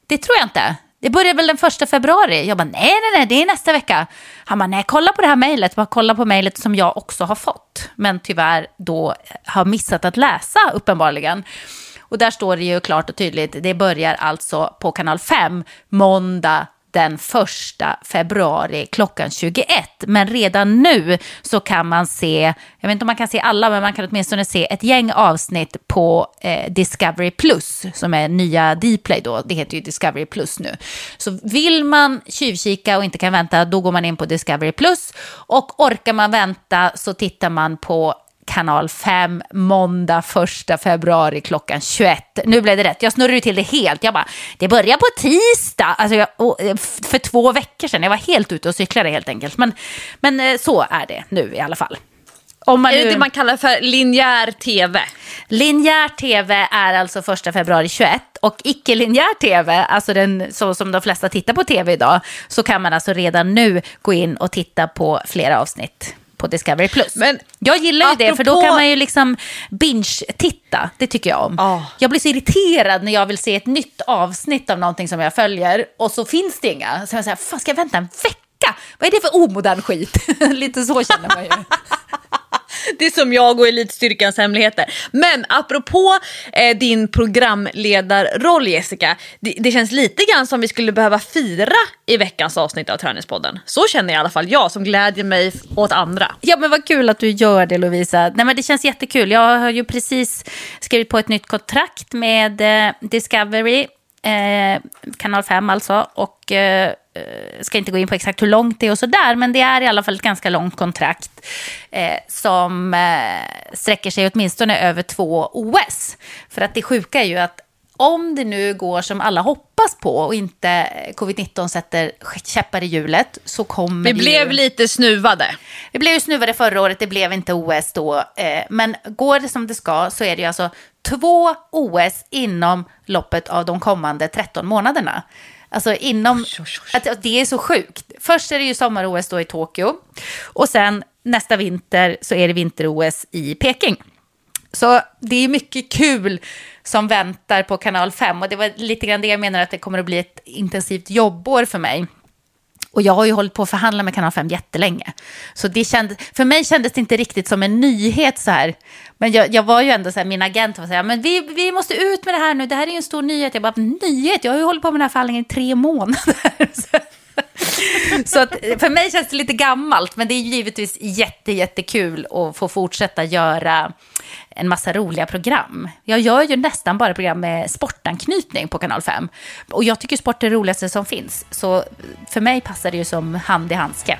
det tror jag inte. Det börjar väl den första februari? Jag bara, nej, nej, nej, det är nästa vecka. Han bara, nej, kolla på det här mejlet. Bara kolla på mejlet som jag också har fått. Men tyvärr då eh, har missat att läsa uppenbarligen. Och där står det ju klart och tydligt, det börjar alltså på kanal 5, måndag den första februari klockan 21. Men redan nu så kan man se, jag vet inte om man kan se alla, men man kan åtminstone se ett gäng avsnitt på eh, Discovery Plus, som är nya Dplay då, det heter ju Discovery Plus nu. Så vill man tjuvkika och inte kan vänta, då går man in på Discovery Plus. Och orkar man vänta så tittar man på kanal 5 måndag 1 februari klockan 21. Nu blev det rätt, jag snurrade till det helt. Jag bara, det börjar på tisdag. Alltså jag, eh, för två veckor sedan, jag var helt ute och cyklade helt enkelt. Men, men eh, så är det nu i alla fall. Om man är det det man kallar för linjär tv? Linjär tv är alltså 1 februari 21 och icke-linjär tv, alltså den, så som de flesta tittar på tv idag, så kan man alltså redan nu gå in och titta på flera avsnitt på Discovery+. Plus. Men jag gillar ju apropå... det, för då kan man ju liksom binge-titta. Det tycker jag om. Oh. Jag blir så irriterad när jag vill se ett nytt avsnitt av någonting som jag följer och så finns det inga. Så jag säger, fan ska jag vänta en vecka? Vad är det för omodern skit? [LAUGHS] Lite så känner man ju. Det är som jag och Elitstyrkans hemligheter. Men apropå eh, din programledarroll Jessica, det, det, känns lite grann som vi skulle behöva fira i veckans avsnitt av Träningspodden. Så känner i alla fall jag som glädjer mig åt andra. Ja men vad kul att du gör det Lovisa. Nej men det känns jättekul. Jag har ju precis skrivit på ett nytt kontrakt med eh, Discovery Eh, kanal 5 alltså. Och eh, ska inte gå in på exakt hur långt det är och sådär, men det är i alla fall ett ganska långt kontrakt eh, som eh, sträcker sig åtminstone över två OS. För att det sjuka är ju att om det nu går som alla hoppas på och inte covid-19 sätter käppar i hjulet så kommer Vi blev ju... lite snuvade. Vi blev ju snuvade förra året, det blev inte OS då. Eh, men går det som det ska så är det ju alltså två OS inom loppet av de kommande 13 månaderna. Alltså inom, oj, oj, oj. Att, det är så sjukt. Först är det ju sommar-OS då i Tokyo och sen nästa vinter så är det vinter-OS i Peking. Så det är mycket kul som väntar på kanal 5 och det var lite grann det jag menar att det kommer att bli ett intensivt jobbår för mig. Och jag har ju hållit på att förhandla med Kanal 5 jättelänge. Så det kändes, för mig kändes det inte riktigt som en nyhet så här. Men jag, jag var ju ändå så här, min agent var så här, men vi, vi måste ut med det här nu, det här är ju en stor nyhet. Jag bara, nyhet? Jag har ju hållit på med den här förhandlingen i tre månader. [LAUGHS] Så att, eh, för mig känns det lite gammalt, men det är givetvis jätte, jättekul att få fortsätta göra en massa roliga program. Jag gör ju nästan bara program med sportanknytning på Kanal 5. Och jag tycker sport är det roligaste som finns. Så för mig passar det ju som hand i handske.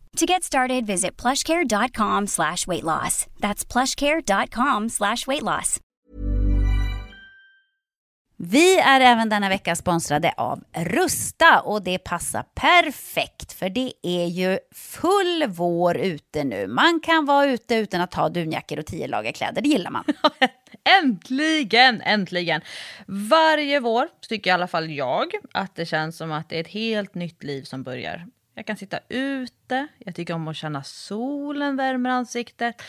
To get started, visit plushcare.com slash weight loss. That's plushcare.com slash weight loss. Vi är även denna vecka sponsrade av Rusta och det passar perfekt för det är ju full vår ute nu. Man kan vara ute utan att ha dunjackor och tio lager kläder, det gillar man. [LAUGHS] Äntligen, äntligen! Varje vår tycker i alla fall jag att det känns som att det är ett helt nytt liv som börjar. Jag kan sitta ute, jag tycker om att känna solen värmer ansiktet.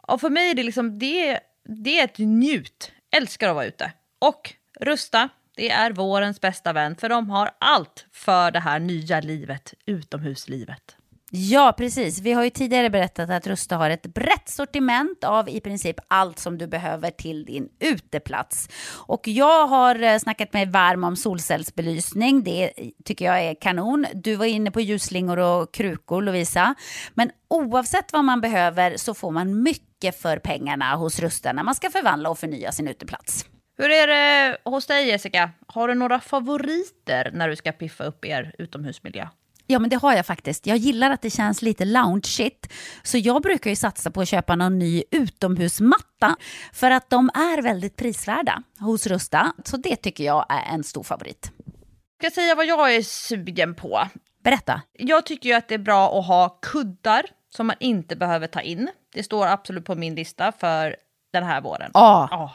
Och för mig är det liksom, det, det är ett njut. Älskar att vara ute. Och Rusta, det är vårens bästa vän för de har allt för det här nya livet, utomhuslivet. Ja, precis. Vi har ju tidigare berättat att Rusta har ett brett sortiment av i princip allt som du behöver till din uteplats. Och jag har eh, snackat mig varm om solcellsbelysning. Det tycker jag är kanon. Du var inne på ljusslingor och krukor, Lovisa. Men oavsett vad man behöver så får man mycket för pengarna hos Rusta när man ska förvandla och förnya sin uteplats. Hur är det hos dig Jessica? Har du några favoriter när du ska piffa upp er utomhusmiljö? Ja, men det har jag faktiskt. Jag gillar att det känns lite loungeigt. Så jag brukar ju satsa på att köpa någon ny utomhusmatta. För att de är väldigt prisvärda hos Rusta. Så det tycker jag är en stor favorit. Jag ska säga vad jag är sugen på. Berätta. Jag tycker ju att det är bra att ha kuddar som man inte behöver ta in. Det står absolut på min lista för den här våren. Ja. Ja.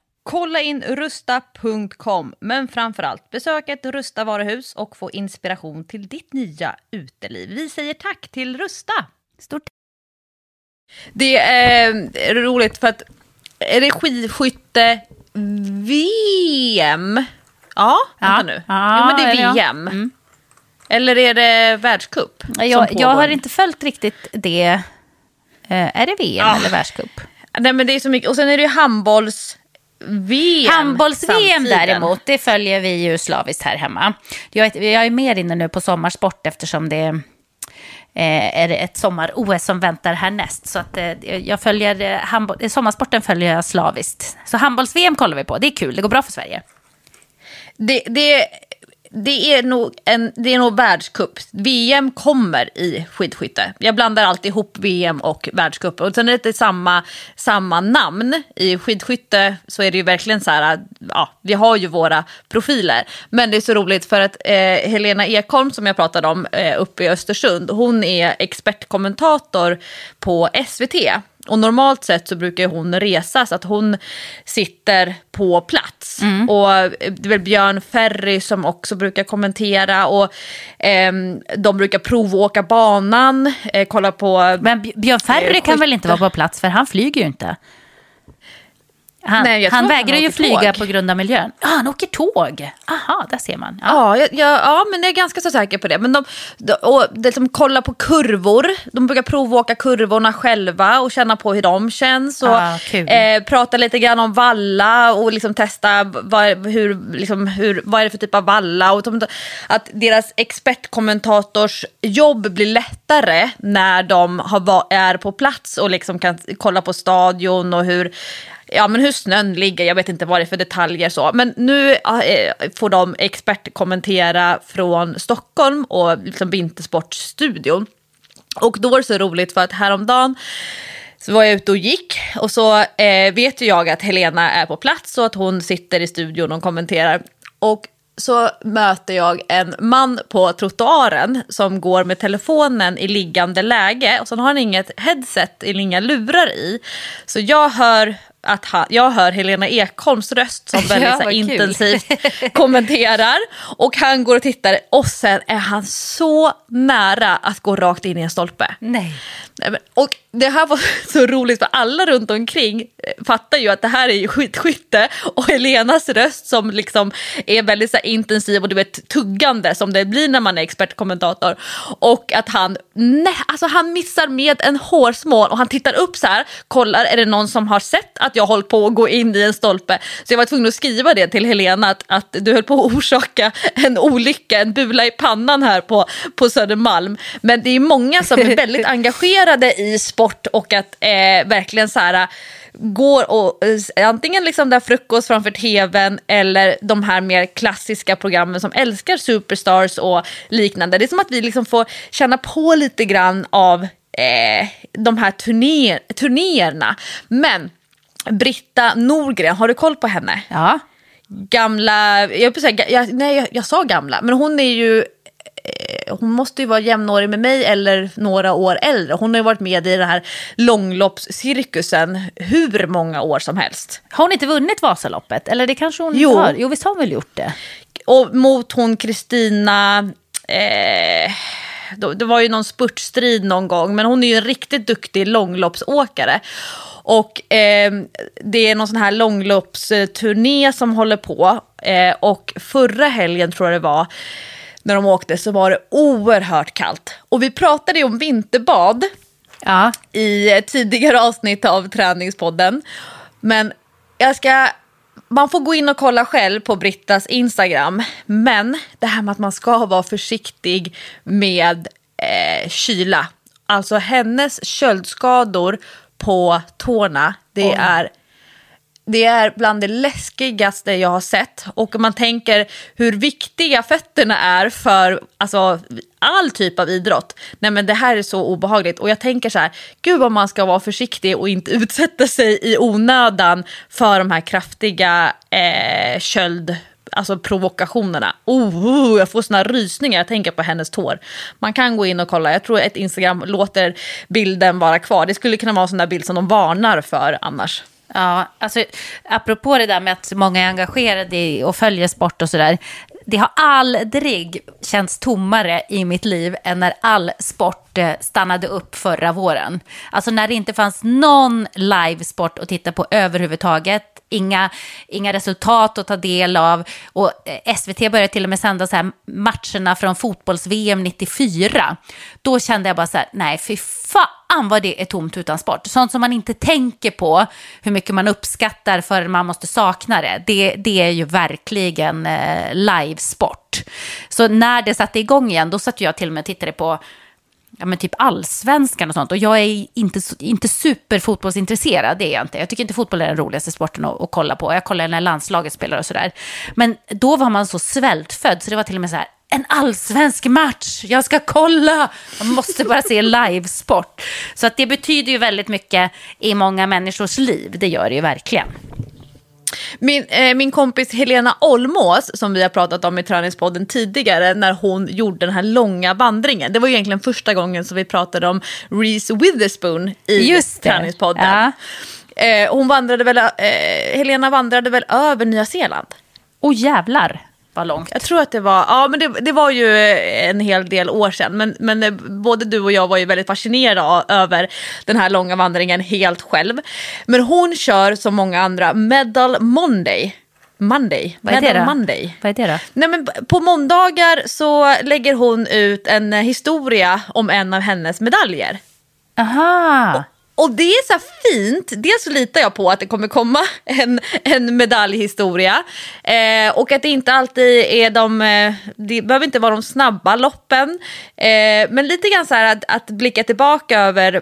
Kolla in rusta.com, men framförallt besök ett Rusta varuhus och få inspiration till ditt nya uteliv. Vi säger tack till Rusta! Stort Det är roligt för att är det skidskytte VM? Ja, vänta nu. Ja, jo, men det är ja. VM. Eller är det världscup? Jag, jag har inte följt riktigt det. Eh, är det VM Ja. eller världscup? Nej, men det är så mycket. Och sen är det ju handbolls-VM. Handbolls-VM däremot, det följer vi ju slaviskt här hemma. Jag är, jag är mer inne nu på sommarsport eftersom det eh, är det ett sommar-OS som väntar härnäst. Så att, eh, jag följer, eh, handboll, sommarsporten följer jag slaviskt. Så handbolls-VM kollar vi på, det är kul, det går bra för Sverige. Det, det, det, är nog en, det är nog världscup. VM kommer i skidskytte. Jag blandar alltid ihop VM och världscup. Och sen är det samma, samma namn. I skidskytte så är det ju verkligen så här, ja, vi har ju våra profiler. Men det är så roligt för att eh, Helena Ekholm som jag pratade om eh, uppe i Östersund, hon är expertkommentator på SVT. Och normalt sett så brukar hon resa så att hon sitter på plats. Mm. Och det är väl Björn Ferry som också brukar kommentera och eh, de brukar provåka banan, eh, kolla på... Men Björn Ferry eh, kan väl inte vara på plats för han flyger ju inte? Han, Nej, han vägrar ju flyga tåg. på grund av miljön. Ah, han åker tåg. Aha, där ser man. Ja, ja, jag, ja men jag är ganska så säker på det. Men de, de, och de som kollar på kurvor. De brukar provåka kurvorna själva och känna på hur de känns. Och ah, eh, prata lite grann om valla och liksom testa vad, hur, liksom, hur, vad är det för typ av valla. Och de, att deras expertkommentators jobb blir lättare när de har, är på plats och liksom kan kolla på stadion och hur ja, men hur snön ligger, jag vet inte vad det är för detaljer så. Men nu äh, får de expertkommentera från Stockholm och liksom Vintersportstudion. Och då var det så roligt för att häromdagen så var jag ute och gick och så eh, vet ju jag att Helena är på plats och att hon sitter i studion och kommenterar. Och så möter jag en man på trottoaren som går med telefonen i liggande läge och så har han inget headset eller inga lurar i. Så jag hör att han, jag hör Helena Ekholms röst som [LAUGHS] väldigt ja, intensivt [LAUGHS] kommenterar. Och han går och tittar och sen är han så nära att gå rakt in i en stolpe. Nej. Och det här var [LAUGHS] så roligt för alla runt omkring fattar ju att det här är ju skitskytte och Helenas röst som liksom är väldigt så intensiv och du vet tuggande som det blir när man är expertkommentator. Och att han, nej, alltså han missar med en hårsmån och han tittar upp så här, kollar är det någon som har sett att jag håller på att gå in i en stolpe. Så jag var tvungen att skriva det till Helena att, att du höll på att orsaka en olycka, en bula i pannan här på, på Södermalm. Men det är många som är väldigt [LAUGHS] engagerade i sport och att eh, verkligen så här går och eh, antingen liksom där frukost framför tvn eller de här mer klassiska programmen som älskar Superstars och liknande. Det är som att vi liksom får känna på lite grann av eh, de här turné, turnéerna. Men Britta Norgren, har du koll på henne? Ja. Gamla, jag, säga, jag, nej jag, jag sa gamla, men hon är ju Eh, hon måste ju vara jämnårig med mig eller några år äldre. Hon har ju varit med i den här långloppscirkusen hur många år som helst. Har hon inte vunnit Vasaloppet? Eller det kanske hon jo. har? Jo, visst har hon väl gjort det? Och mot hon Kristina... Eh, det var ju någon spurtstrid någon gång, men hon är ju en riktigt duktig långloppsåkare. Och eh, det är någon sån här långloppsturné som håller på. Eh, och förra helgen tror jag det var, när de åkte så var det oerhört kallt. Och vi pratade ju om vinterbad ja. i tidigare avsnitt av träningspodden. Men jag ska, man får gå in och kolla själv på Brittas Instagram. Men det här med att man ska vara försiktig med eh, kyla. Alltså hennes köldskador på tårna, det oh. är det är bland det läskigaste jag har sett. Och man tänker hur viktiga fötterna är för alltså, all typ av idrott. Nej men det här är så obehagligt. Och jag tänker så här, gud vad man ska vara försiktig och inte [LAUGHS] utsätta sig i onödan för de här kraftiga eh, köld alltså provokationerna. Oh, oh jag får såna rysningar jag tänker på hennes tår. Man kan gå in och kolla, jag tror att Instagram låter bilden vara kvar. Det skulle kunna vara en sån där bild som de varnar för annars. Ja, alltså apropå det där med att många är engagerade och följer sport och sådär. Det har aldrig känts tommare i mitt liv än när all sport eh, stannade upp förra våren. Alltså när det inte fanns någon livesport att titta på överhuvudtaget inga, inga resultat att ta del av. Och eh, SVT började till och med sända så här matcherna från fotbolls-VM 94. Då kände jag bara så här, nej fy fan vad det är tomt utan sport. Sånt som man inte tänker på hur mycket man uppskattar för man måste sakna det. Det, det är ju verkligen eh, livesport. Så när det satte igång igen, då satt jag till och med och tittade på ja, men typ allsvenskan och sånt. Och jag är inte, inte superfotbollsintresserad, det är jag inte. Jag tycker inte fotboll är den roligaste sporten att, att kolla på. Jag kollar när landslaget spelar och sådär. Men då var man så svältfödd, så det var till och med så här, en allsvensk match, jag ska kolla. Man måste bara se livesport. Så att det betyder ju väldigt mycket i många människors liv, det gör det ju verkligen. Min, eh, min kompis Helena Olmås, som vi har pratat om i träningspodden tidigare, när hon gjorde den här långa vandringen. Det var ju egentligen första gången som vi pratade om Reese Witherspoon i Just det. träningspodden. Ja. Eh, hon vandrade väl, eh, Helena vandrade väl över Nya Zeeland. Och jävlar vad långt. Jag tror att det var, ja men det, det var ju en hel del år sedan. Men, men eh, både du och jag var ju väldigt fascinerade över den här långa vandringen helt själv. Men hon kör som många andra Medal Monday. Monday. Vad är det då? Monday. Vad är det då? Nej, men på måndagar så lägger hon ut en historia om en av hennes medaljer. Aha. Och det är så här fint, dels så litar jag på att det kommer komma en, en medaljhistoria. Eh, och att det inte alltid är de, eh, det behöver inte vara de snabba loppen. Eh, men lite grann så här att, att blicka tillbaka över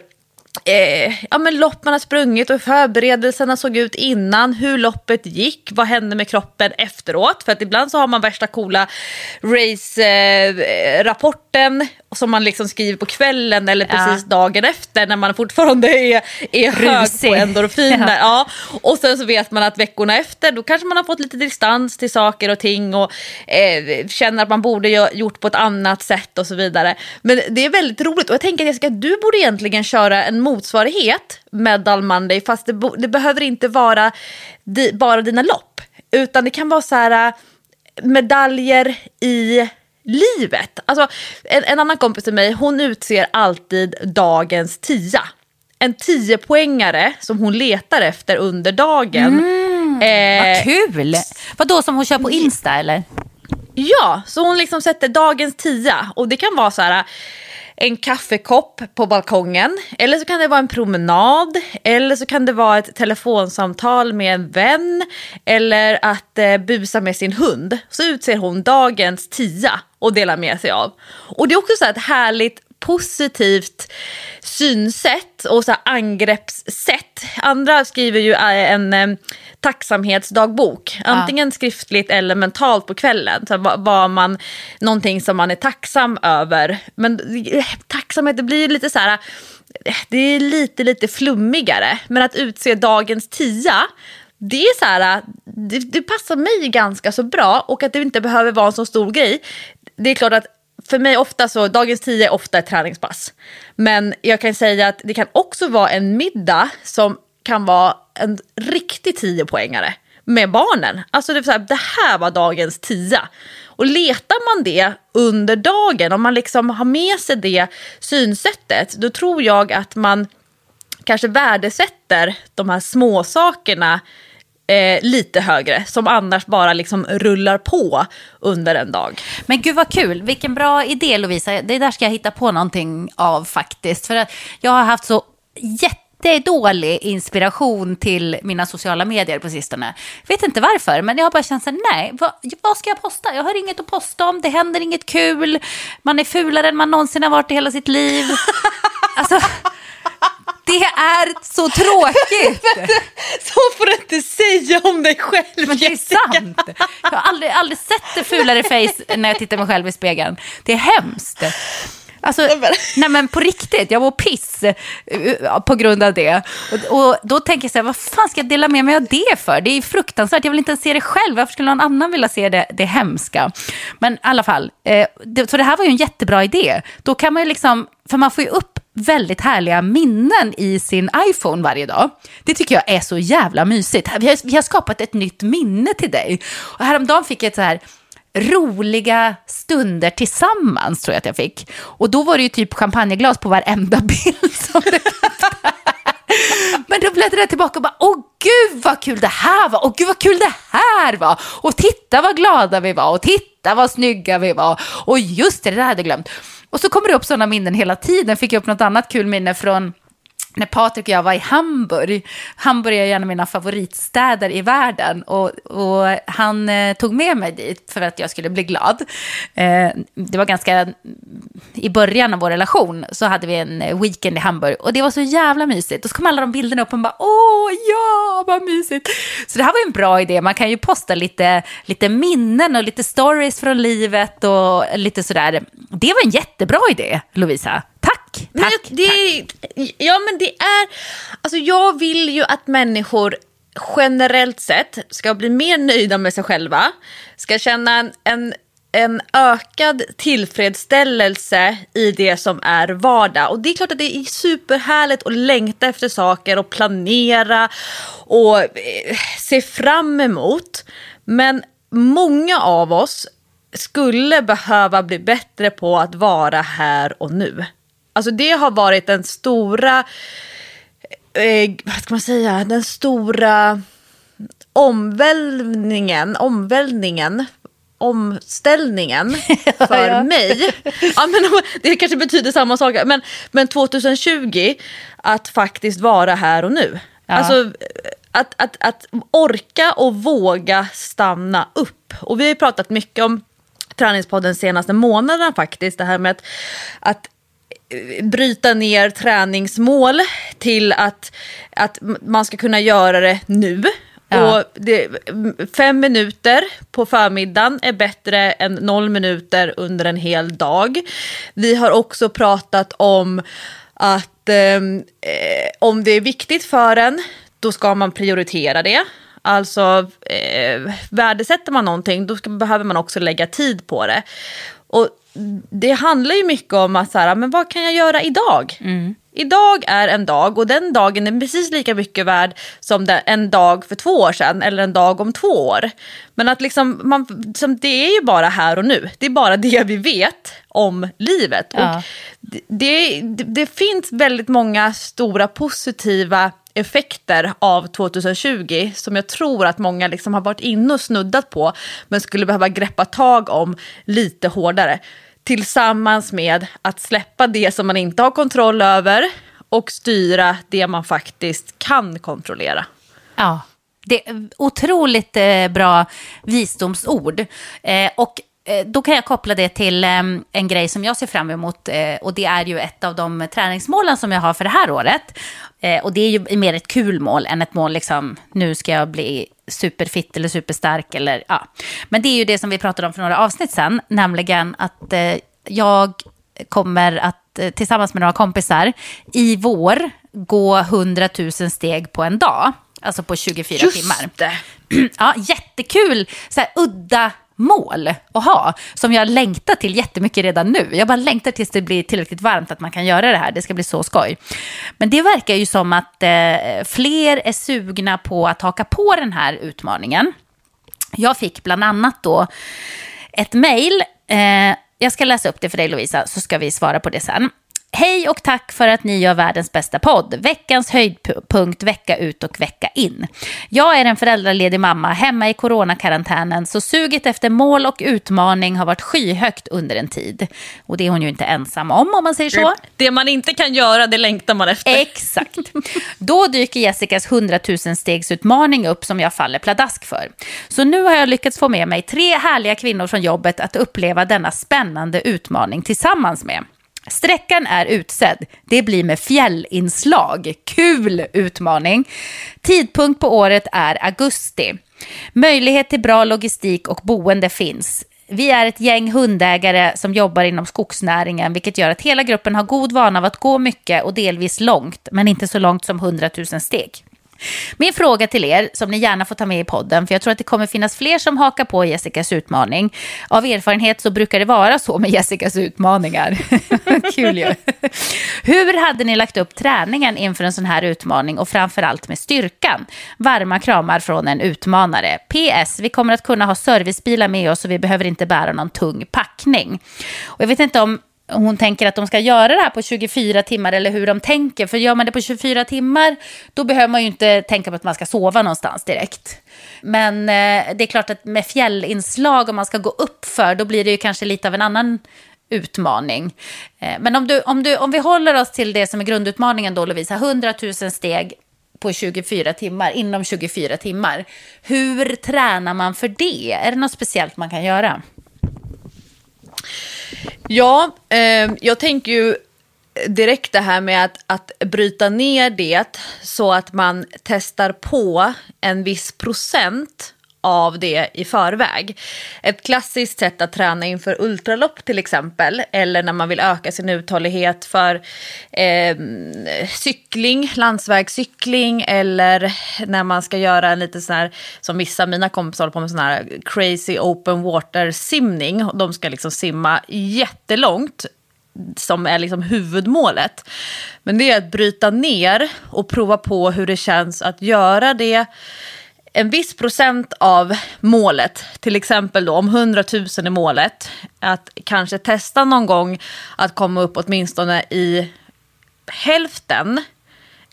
Eh, ja, men lopp man har sprungit och hur förberedelserna såg ut innan, hur loppet gick, vad hände med kroppen efteråt. För att ibland så har man värsta coola race-rapporten eh, som man liksom skriver på kvällen eller precis dagen efter när man fortfarande är, är hög på endorfiner. Ja. [LAUGHS] Ja. Och sen så vet man att veckorna efter då kanske man har fått lite distans till saker och ting och eh, känner att man borde ha gjort på ett annat sätt och så vidare. Men det är väldigt roligt och jag tänker Jessica, du borde egentligen köra en motsvarighet med Dull Monday fast det, det behöver inte vara di, bara dina lopp utan det kan vara så här äh, medaljer i livet. Alltså, en, en annan kompis till mig, hon utser alltid dagens tia. En tiopoängare som hon letar efter under dagen. Eh, Vad kul! Vadå, som hon kör på Insta eller? Ja, så hon liksom sätter dagens tia och det kan vara så här en kaffekopp på balkongen eller så kan det vara en promenad eller så kan det vara ett telefonsamtal med en vän eller att eh, busa med sin hund. Så utser hon dagens tia och delar med sig av. Och det är också så här ett härligt positivt synsätt och så angreppssätt. Andra skriver ju eh, en eh, tacksamhetsdagbok, antingen skriftligt eller mentalt på kvällen. Så här, vad, man, någonting som man är tacksam över. Men eh, tacksamhet, det blir ju lite så här, eh, det är lite, lite flummigare. Men att utse dagens tia, det är så här, det, det passar mig ganska så bra och att det inte behöver vara en så stor grej. Det är klart att för mig ofta så, dagens tio är ofta ett träningspass. Men jag kan säga att det kan också vara en middag som kan vara en riktig tiopoängare med barnen. Alltså det, är så här, det här var dagens tia. Och letar man det under dagen, om man liksom har med sig det synsättet, då tror jag att man kanske värdesätter de här små sakerna eh, lite högre, som annars bara liksom rullar på under en dag. Men gud vad kul, vilken bra idé Lovisa. Det där ska jag hitta på någonting av faktiskt. För att jag har haft så jättedålig inspiration till mina sociala medier på sistone. Vet inte varför, men jag har bara känt så nej, vad, vad ska jag posta? Jag har inget att posta om, det händer inget kul, man är fulare än man någonsin har varit i hela sitt liv. [LAUGHS] Alltså, det är så tråkigt. [LAUGHS] Så får du inte säga om dig själv Men det är sant. Jag har aldrig, aldrig sett ett fulare face när jag tittar mig själv i spegeln. Det är hemskt. Alltså, nej men på riktigt, jag mår piss eh, på grund av det. Och, och då tänker jag så här, vad fan ska jag dela med mig av det för? Det är ju fruktansvärt, jag vill inte ens se det själv. Varför skulle någon annan vilja se det, det hemska? Men i alla fall, eh, det, så det här var ju en jättebra idé. Då kan man ju liksom, för man får ju upp väldigt härliga minnen i sin iPhone varje dag. Det tycker jag är så jävla mysigt. Vi har, vi har skapat ett nytt minne till dig. Och häromdagen fick jag ett så här roliga stunder tillsammans tror jag att jag fick. Och då var det ju typ champagneglas på varenda [LAUGHS] bild som du Men då bläddrade jag tillbaka och bara, åh gud vad kul det här var, åh gud vad kul det här var. Och titta vad glada vi var och titta vad snygga vi var. Och just det, det där hade jag glömt. Och så kommer det upp sådana minnen hela tiden. Fick jag upp något annat kul minne från när Patrik och jag var i Hamburg. Hamburg är en av mina favoritstäder i världen. Och, och han eh, tog med mig dit för att jag skulle bli glad. Eh, det var ganska... I början av vår relation så hade vi en eh, weekend i Hamburg. Och det var så jävla mysigt. Och så kom alla de bilderna upp och man bara åh ja, vad mysigt. Så det här var en bra idé. Man kan ju posta lite, lite minnen och lite stories från livet och lite sådär. Det var en jättebra idé, Lovisa. Tack, Men tack, det, Ja men det är, alltså jag vill ju att människor generellt sett ska bli mer nöjda med sig själva, ska känna en, en, en ökad tillfredsställelse i det som är vardag. Och det är klart att det är superhärligt att längta efter saker och planera och eh, se fram emot. Men många av oss skulle behöva bli bättre på att vara här och nu. Alltså det har varit den stora, eh, vad ska man säga, den stora omvälvningen, omvälvningen, omställningen [LAUGHS] för Ja. mig. Ja, men, det kanske betyder samma sak, men, men 2020, att faktiskt vara här och nu. Ja. Alltså, att, att, att orka och våga stanna upp. Och vi har ju pratat mycket om träningspodden senaste månaderna faktiskt. Det här med att, att bryta ner träningsmål till att, att man ska kunna göra det nu. Ja. Och det, fem minuter på förmiddagen är bättre än noll minuter under en hel dag. Vi har också pratat om att ehm, eh, om det är viktigt för en, då ska man prioritera det. Alltså eh, värdesätter man någonting, då ska, behöver man också lägga tid på det. Och det handlar ju mycket om att så här, men vad kan jag göra idag? Idag är en dag och den dagen är precis lika mycket värd som en dag för två år sedan eller en dag om två år. Men att liksom, man, som, det är ju bara här och nu. Det är bara det vi vet om livet. Ja. Och det, det, det finns väldigt många stora positiva effekter av 2020 som jag tror att många liksom har varit inne och snuddat på men skulle behöva greppa tag om lite hårdare. Tillsammans med att släppa det som man inte har kontroll över och styra det man faktiskt kan kontrollera. Ja, det är otroligt eh, bra visdomsord. Eh, och då kan jag koppla det till eh, en grej som jag ser fram emot. Eh, och det är ju ett av de träningsmålen som jag har för det här året. Eh, och det är ju mer ett kul mål än ett mål liksom, nu ska jag bli superfit eller superstark eller ja. Men det är ju det som vi pratade om för några avsnitt sen, nämligen att eh, jag kommer att eh, tillsammans med några kompisar i vår gå 100 000 steg på en dag. Alltså på 24 timmar. det! [CLEARS THROAT] Ja, jättekul, så här, udda mål att ha. Som jag längtar till jättemycket redan nu. Jag bara längtar tills det blir tillräckligt varmt att man kan göra det här. Det ska bli så skoj. Men det verkar ju som att eh, fler är sugna på att haka på den här utmaningen. Jag fick bland annat då ett mejl. Eh, jag ska läsa upp det för dig Lovisa, så ska vi svara på det sen. Hej och tack för att ni gör världens bästa podd. Veckans höjdpunkt vecka ut och vecka in. Jag är en föräldraledig mamma hemma i coronakarantänen så suget efter mål och utmaning har varit skyhögt under en tid. Och det är hon ju inte ensam om om man säger så. Det man inte kan göra, det längtar man efter. Exakt. Då dyker Jessicas 100 000 stegsutmaning upp som jag faller pladask för. Så nu har jag lyckats få med mig tre härliga kvinnor från jobbet att uppleva denna spännande utmaning tillsammans med. Sträckan är utsedd. Det blir med fjällinslag. Kul utmaning. Tidpunkt på året är augusti. Möjlighet till bra logistik och boende finns. Vi är ett gäng hundägare som jobbar inom skogsnäringen, vilket gör att hela gruppen har god vana av att gå mycket och delvis långt, men inte så långt som 100 000 steg. Min fråga till er, som ni gärna får ta med i podden, för jag tror att det kommer finnas fler som hakar på Jessicas utmaning. Av erfarenhet så brukar det vara så med Jessicas utmaningar. [LAUGHS] Kul ju. Hur hade ni lagt upp träningen inför en sån här utmaning och framförallt med styrkan? Varma kramar från en utmanare. PS, vi kommer att kunna ha servicebilar med oss och vi behöver inte bära någon tung packning. Och jag vet inte om hon tänker att de ska göra det här på 24 timmar eller hur de tänker. För gör man det på 24 timmar, då behöver man ju inte tänka på att man ska sova någonstans direkt. Men eh, det är klart att med fjällinslag, om man ska gå upp för, då blir det ju kanske lite av en annan utmaning. Eh, men om, du, om, du, om vi håller oss till det som är grundutmaningen då, Lovisa, 100 000 steg på 24 timmar, inom 24 timmar. Hur tränar man för det? Är det något speciellt man kan göra? Ja, eh, jag tänker ju direkt det här med att, att bryta ner det så att man testar på en viss procent av det i förväg. Ett klassiskt sätt att träna inför ultralopp till exempel, eller när man vill öka sin uthållighet för eh, cykling, landsvägscykling, eller när man ska göra en lite sån här, som vissa av mina kompisar håller på med, sån här crazy open water simning. De ska liksom simma jättelångt som är liksom huvudmålet. Men det är att bryta ner och prova på hur det känns att göra det en viss procent av målet, till exempel då, om 100 000 är målet, att kanske testa någon gång att komma upp åtminstone i hälften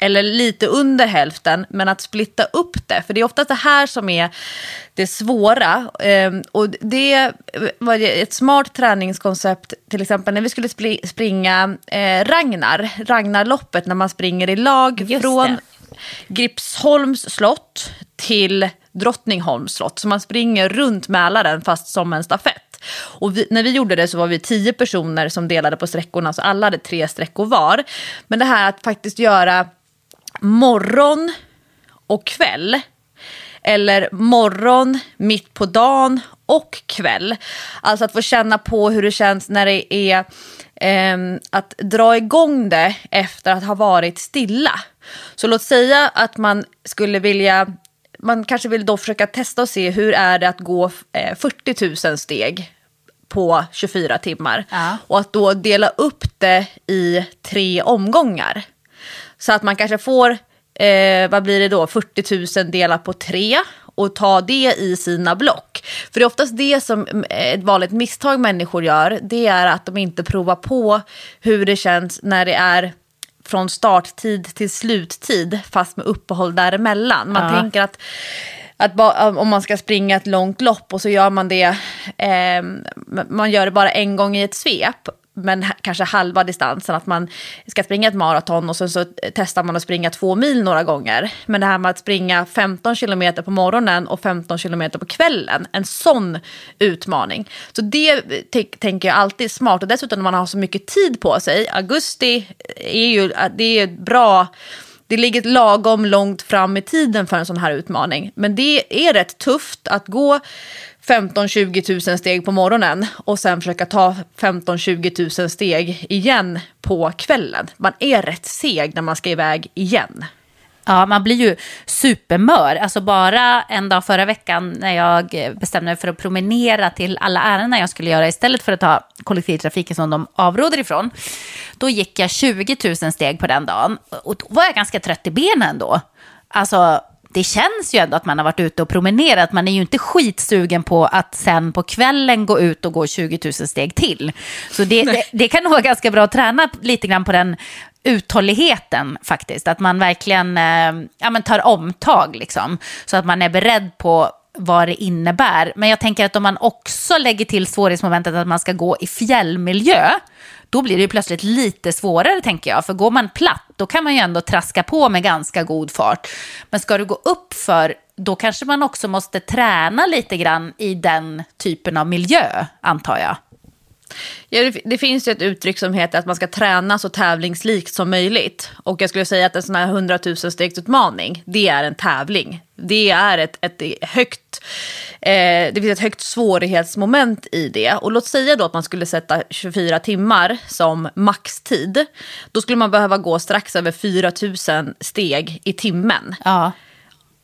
eller lite under hälften, men att splitta upp det. För det är oftast det här som är det svåra. Ehm, och det var ett smart träningskoncept, till exempel när vi skulle springa eh, Ragnar, Ragnarloppet, när man springer i lag Just från det. Gripsholms slott till Drottningholms slott. Så man springer runt Mälaren fast som en stafett. Och vi, när vi gjorde det så var vi tio personer som delade på sträckorna, så alla hade tre sträckor var. Men det här att faktiskt göra morgon och kväll, eller morgon, mitt på dagen och kväll. Alltså att få känna på hur det känns när det är eh, att dra igång det efter att ha varit stilla. Så låt säga att man skulle vilja man kanske vill då försöka testa och se hur är det att gå eh, 40 000 steg på 24 timmar. Ja. Och att då dela upp det i tre omgångar. Så att man kanske får, eh, vad blir det då, 40 000 delat på tre och ta det i sina block. För det är oftast det som eh, ett vanligt misstag människor gör, det är att de inte provar på hur det känns när det är från starttid till sluttid, fast med uppehåll däremellan. Man Ja. tänker att att ba, om man ska springa ett långt lopp och så gör man det, eh, man gör det bara en gång i ett svep, men kanske halva distansen, att man ska springa ett maraton och sen så testar man att springa två mil några gånger. Men det här med att springa 15 kilometer på morgonen och 15 kilometer på kvällen, en sån utmaning. Så det tänker jag alltid är smart och dessutom när man har så mycket tid på sig, augusti är ju, äh, det är bra det ligger lagom långt fram i tiden för en sån här utmaning. Men det är rätt tufft att gå 15-20 000 steg på morgonen och sen försöka ta 15-20 000 steg igen på kvällen. Man är rätt seg när man ska iväg igen. Ja, man blir ju supermör. Alltså bara en dag förra veckan när jag bestämde mig för att promenera till alla ärenden jag skulle göra istället för att ta kollektivtrafiken som de avråder ifrån. Då gick jag 20 000 steg på den dagen och då var jag ganska trött i benen då. Alltså, det känns ju ändå att man har varit ute och promenerat. Man är ju inte skitsugen på att sen på kvällen gå ut och gå 20 000 steg till. Så det, det, det kan nog vara ganska bra att träna lite grann på den uthålligheten faktiskt. Att man verkligen eh, ja, men tar omtag liksom. Så att man är beredd på vad det innebär. Men jag tänker att om man också lägger till svårighetsmomentet att man ska gå i fjällmiljö, då blir det ju plötsligt lite svårare tänker jag. För går man platt, då kan man ju ändå traska på med ganska god fart. Men ska du gå upp för, då kanske man också måste träna lite grann i den typen av miljö, antar jag. Ja, det, det finns ju ett uttryck som heter att man ska träna så tävlingslikt som möjligt. Och jag skulle säga att en sån här 100 000 stegsutmaning, det är en tävling. Det är ett, ett högt, eh, det finns ett högt svårighetsmoment i det. Och låt säga då att man skulle sätta 24 timmar som maxtid. Då skulle man behöva gå strax över 4 000 steg i timmen. Ja.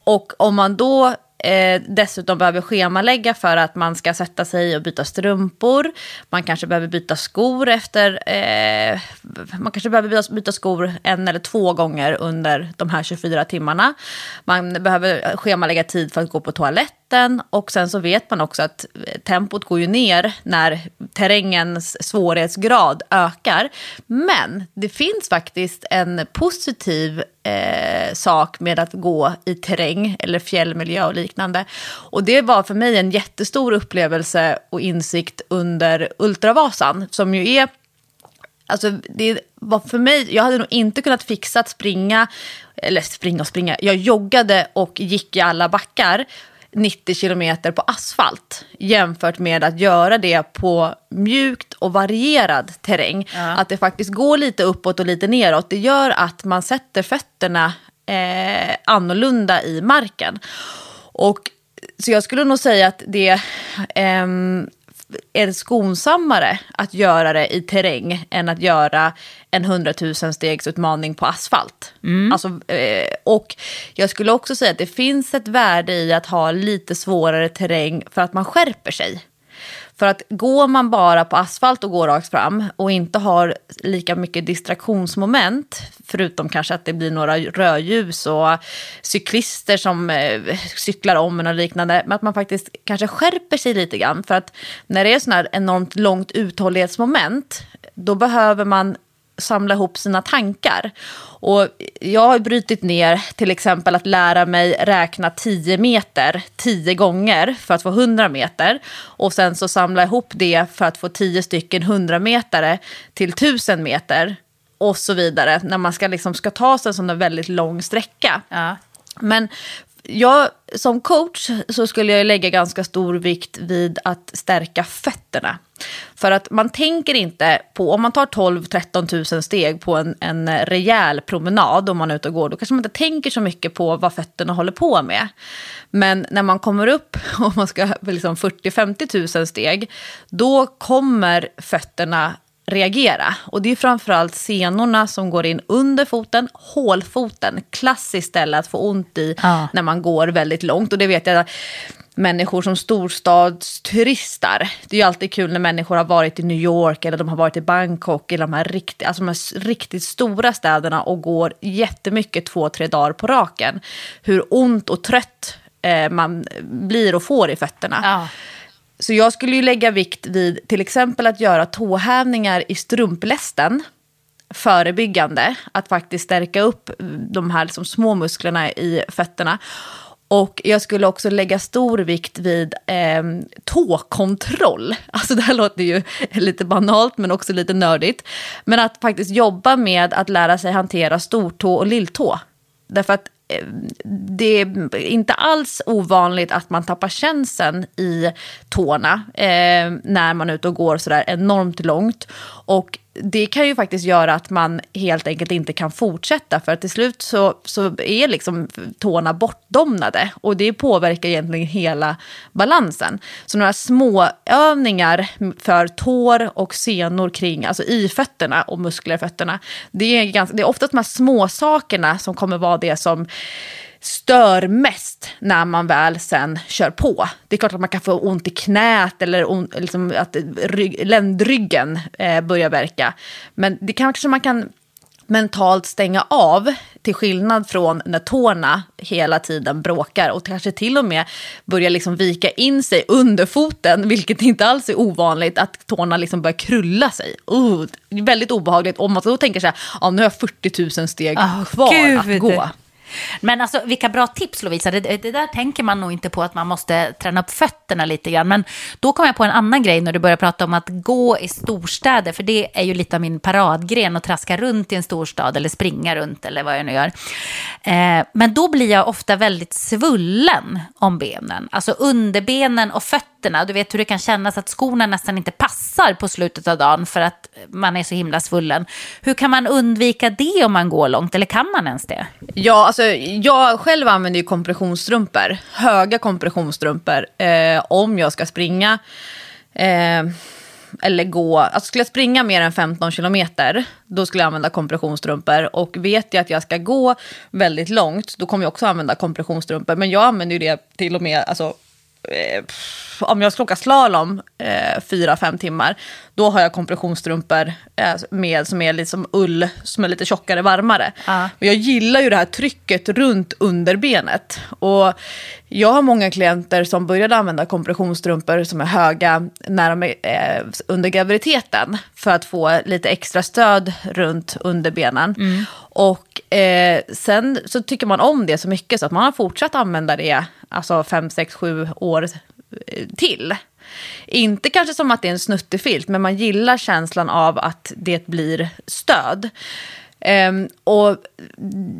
Och om man då eh, dessutom behöver schemalägga för att man ska sätta sig och byta strumpor, man kanske behöver byta skor efter, eh, man kanske behöver byta, byta skor en eller två gånger under de här 24 timmarna. Man behöver schemalägga tid för att gå på toaletten hastigheten och sen så vet man också att eh, tempot går ju ner när terrängens svårighetsgrad ökar. Men det finns faktiskt en positiv eh, sak med att gå i terräng eller fjällmiljö och liknande. Och det var för mig en jättestor upplevelse och insikt under Ultravasan som ju är Alltså det var för mig, jag hade nog inte kunnat fixa att springa, eller springa och springa, jag joggade och gick i alla backar 90 kilometer på asfalt jämfört med att göra det på mjukt och varierad terräng. Ja. Att det faktiskt går lite uppåt och lite neråt. Det gör att man sätter fötterna eh, annorlunda i marken. Och, så jag skulle nog säga att det eh, är skonsammare att göra det i terräng än att göra en 100 000 stegs utmaning på asfalt. Mm. Alltså, eh, och jag skulle också säga att det finns ett värde i att ha lite svårare terräng för att man skärper sig. För att går man bara på asfalt och går rakt fram och inte har lika mycket distraktionsmoment, förutom kanske att det blir några rödljus och cyklister som eh, cyklar om en och liknande, men att man faktiskt kanske skärper sig lite grann. För att när det är sådana här enormt långt uthållighetsmoment, då behöver man samla ihop sina tankar. Och jag har brutit ner till exempel att lära mig räkna 10 meter 10 gånger för att få 100 meter. Och sen så samla ihop det för att få 10 stycken 100 metare till 1000 meter. Och så vidare, när man ska, liksom, ska ta sig en sån där väldigt lång sträcka. Ja. Men jag, som coach så skulle jag lägga ganska stor vikt vid att stärka fötterna. För att man tänker inte på, om man tar 12-13 000 steg på en, en rejäl promenad om man är ute och går, då kanske man inte tänker så mycket på vad fötterna håller på med. Men när man kommer upp [LAUGHS] och man ska liksom 40-50 000 steg, då kommer fötterna reagera. Och det är framförallt senorna som går in under foten, hålfoten, klassiskt ställe att få ont i ja. när man går väldigt långt. Och det vet jag människor som storstadsturistar. Det är ju alltid kul när människor har varit i New York eller de har varit i Bangkok eller de här, rikt, alltså de här riktigt stora städerna och går jättemycket två, tre dagar på raken. Hur ont och trött eh, man blir och får i fötterna. Ja. Så jag skulle ju lägga vikt vid till exempel att göra tåhävningar i strumplästen förebyggande, att faktiskt stärka upp de här liksom små musklerna i fötterna. Och jag skulle också lägga stor vikt vid eh, tåkontroll. [LAUGHS] Alltså det här låter ju [LAUGHS] lite banalt men också lite nördigt. Men att faktiskt jobba med att lära sig hantera stortå och lilltå. Därför att det är inte alls ovanligt att man tappar känseln i tårna eh, när man är ute och går sådär enormt långt. Och det kan ju faktiskt göra att man helt enkelt inte kan fortsätta för att till slut så, så är liksom tårna bortdomnade och det påverkar egentligen hela balansen. Så några små övningar för tår och senor kring, alltså i fötterna och muskler i fötterna, det är, ganska, det är ofta de här små sakerna som kommer vara det som stör mest när man väl sen kör på. Det är klart att man kan få ont i knät eller on, liksom att rygg, ländryggen eh, börjar verka. Men det kanske man kan mentalt stänga av till skillnad från när tårna hela tiden bråkar och kanske till och med börjar liksom vika in sig under foten, vilket inte alls är ovanligt, att tårna liksom börjar krulla sig. Uh, väldigt obehagligt om man då tänker så här, ja, nu har jag 40 000 steg oh, kvar Gud. att gå. Men alltså vilka bra tips Lovisa, det, det, där tänker man nog inte på att man måste träna upp fötterna lite grann. Men då kom jag på en annan grej när du började prata om att gå i storstäder, för det är ju lite av min paradgren att traska runt i en storstad eller springa runt eller vad jag nu gör. Eh, men då blir jag ofta väldigt svullen om benen, alltså underbenen och fötterna. Du vet hur det kan kännas att skorna nästan inte passar på slutet av dagen för att man är så himla svullen. Hur kan man undvika det om man går långt, eller kan man ens det? Ja, alltså jag själv använder ju kompressionsstrumpor, höga kompressionsstrumpor, eh, om jag ska springa. Eh, eller gå, alltså skulle jag springa mer än 15 kilometer, då skulle jag använda kompressionsstrumpor. Och vet jag att jag ska gå väldigt långt, då kommer jag också använda kompressionsstrumpor. Men jag använder ju det till och med alltså, eh, om jag ska åka slalom eh, fyra, fem timmar, då har jag kompressionsstrumpor eh, med som är liksom ull, som är lite tjockare, varmare. Ja. Men jag gillar ju det här trycket runt underbenet. Och jag har många klienter som började använda kompressionsstrumpor som är höga när de är, eh, under graviditeten för att få lite extra stöd runt underbenen. Och eh, sen så tycker man om det så mycket så att man har fortsatt använda det alltså 5, 6, 7 år eh, till. Inte kanske som att det är en snuttefilt, men man gillar känslan av att det blir stöd. Ehm, och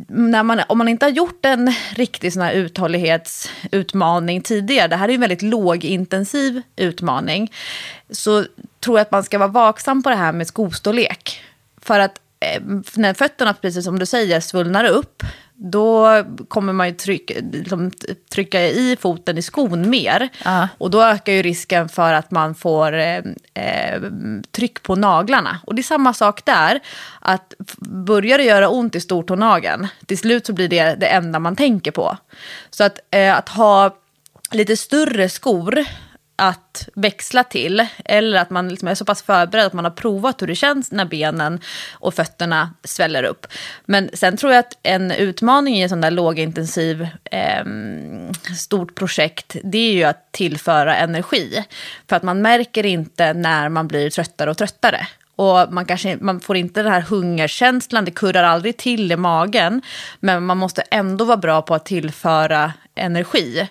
när man, om man inte har gjort en riktig sån här uthållighetsutmaning tidigare, det här är ju en väldigt lågintensiv utmaning, så tror jag att man ska vara vaksam på det här med skostorlek. För att när fötterna, precis som du säger, svullnar upp, då kommer man ju trycka, liksom, trycka i foten i skon mer. Ja. Och då ökar ju risken för att man får eh, eh, tryck på naglarna. Och det är samma sak där. Att börjar det göra ont i stortånageln, till slut så blir det det enda man tänker på. Så att, eh, att ha lite större skor att växla till. Eller att man liksom är så pass förberedd att man har provat hur det känns när benen och fötterna sväller upp. Men sen tror jag att en utmaning i en sån där lågintensiv eh, stort projekt, det är ju att tillföra energi. För att man märker inte när man blir tröttare och tröttare. Och man, kanske, man får inte den här hungerkänslan, det kurrar aldrig till i magen. Men man måste ändå vara bra på att tillföra energi.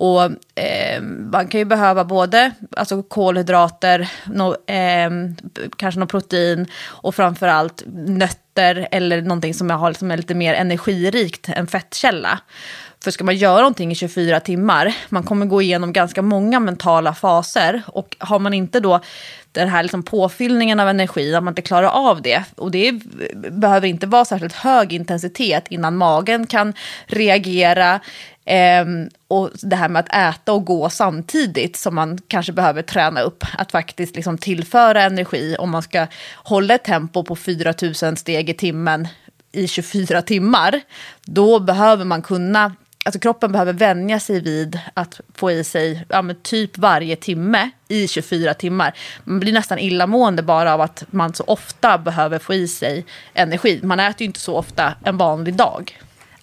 Och eh, man kan ju behöva både alltså kolhydrater, no, eh, kanske något protein och framförallt nötter eller någonting som har, som är lite mer energirikt än fettkälla. För ska man göra någonting i 24 timmar, man kommer gå igenom ganska många mentala faser och har man inte då den här liksom påfyllningen av energi, om man inte klarar av det, och det behöver inte vara särskilt hög intensitet innan magen kan reagera, Ehm, och det här med att äta och gå samtidigt som man kanske behöver träna upp. Att faktiskt liksom tillföra energi om man ska hålla ett tempo på 4000 steg i timmen i 24 timmar. Då behöver man kunna, alltså kroppen behöver vänja sig vid att få i sig ja, men typ varje timme i 24 timmar. Man blir nästan illamående bara av att man så ofta behöver få i sig energi. Man äter ju inte så ofta en vanlig dag.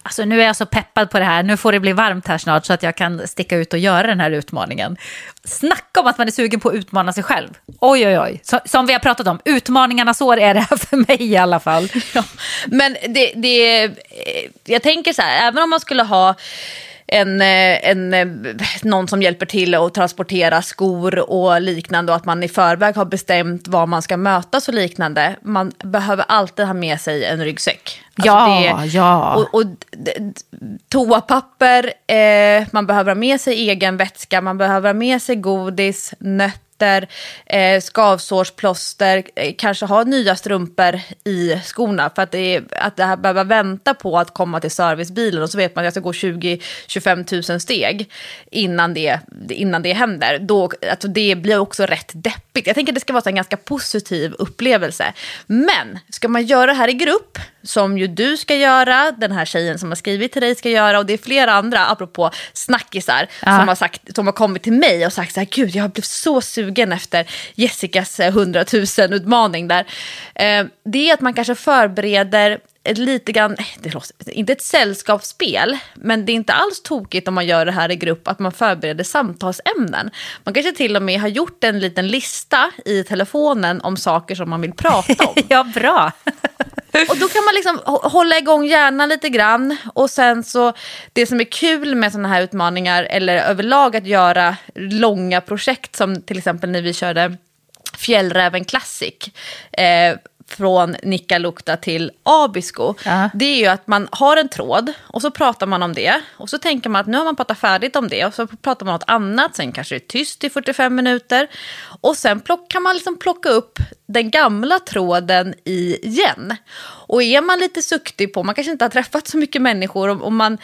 Alltså nu är jag så peppad på det här. Nu får det bli varmt här snart så att jag kan sticka ut och göra den här utmaningen. Snacka om att man är sugen på att utmana sig själv. Oj, oj, oj. Så, som vi har pratat om, utmaningarnas år är det här för mig i alla fall. Ja, men det, det, jag tänker så här, även om man skulle ha en, eh, en, eh, någon som hjälper till att transportera skor och liknande och att man i förväg har bestämt var man ska mötas och liknande. Man behöver alltid ha med sig en ryggsäck. Alltså Ja, ja. Och, och toapapper, eh, man behöver ha med sig egen vätska, man behöver ha med sig godis, nötter, eh, skavsårsplåster, eh, kanske ha nya strumpor i skorna. För att det, är, att det här behöver vänta på att komma till servicebilen och så vet man att jag ska gå 20-25 000 steg innan det, innan det händer. Då, alltså det blir också rätt deppigt. Jag tänker att det ska vara en ganska positiv upplevelse. Men ska man göra det här i grupp, som ju du ska göra, den här tjejen som har skrivit till dig ska göra och det är flera andra, apropå snackisar, Ja. som, har sagt, som har kommit till mig och sagt så här, gud jag har blivit så sugen efter Jessicas eh, 100 000 utmaning där. Eh, det är att man kanske förbereder ett lite grann, eh, det låter, inte ett sällskapsspel, men det är inte alls tokigt om man gör det här i grupp, att man förbereder samtalsämnen. Man kanske till och med har gjort en liten lista i telefonen om saker som man vill prata om. [LAUGHS] Ja, bra. Och då kan man liksom hålla igång hjärnan lite grann. Och sen så, det som är kul med sådana här utmaningar, eller överlag att göra långa projekt, som till exempel när vi körde Fjällräven Classic, eh, från Nikkaluokta till Abisko, Ja. det är ju att man har en tråd och så pratar man om det. Och så tänker man att nu har man pratat färdigt om det och så pratar man om något annat, sen kanske det är tyst i 45 minuter. Och sen plock, kan man liksom plocka upp den gamla tråden igen. Och är man lite suktig på, man kanske inte har träffat så mycket människor och, och man,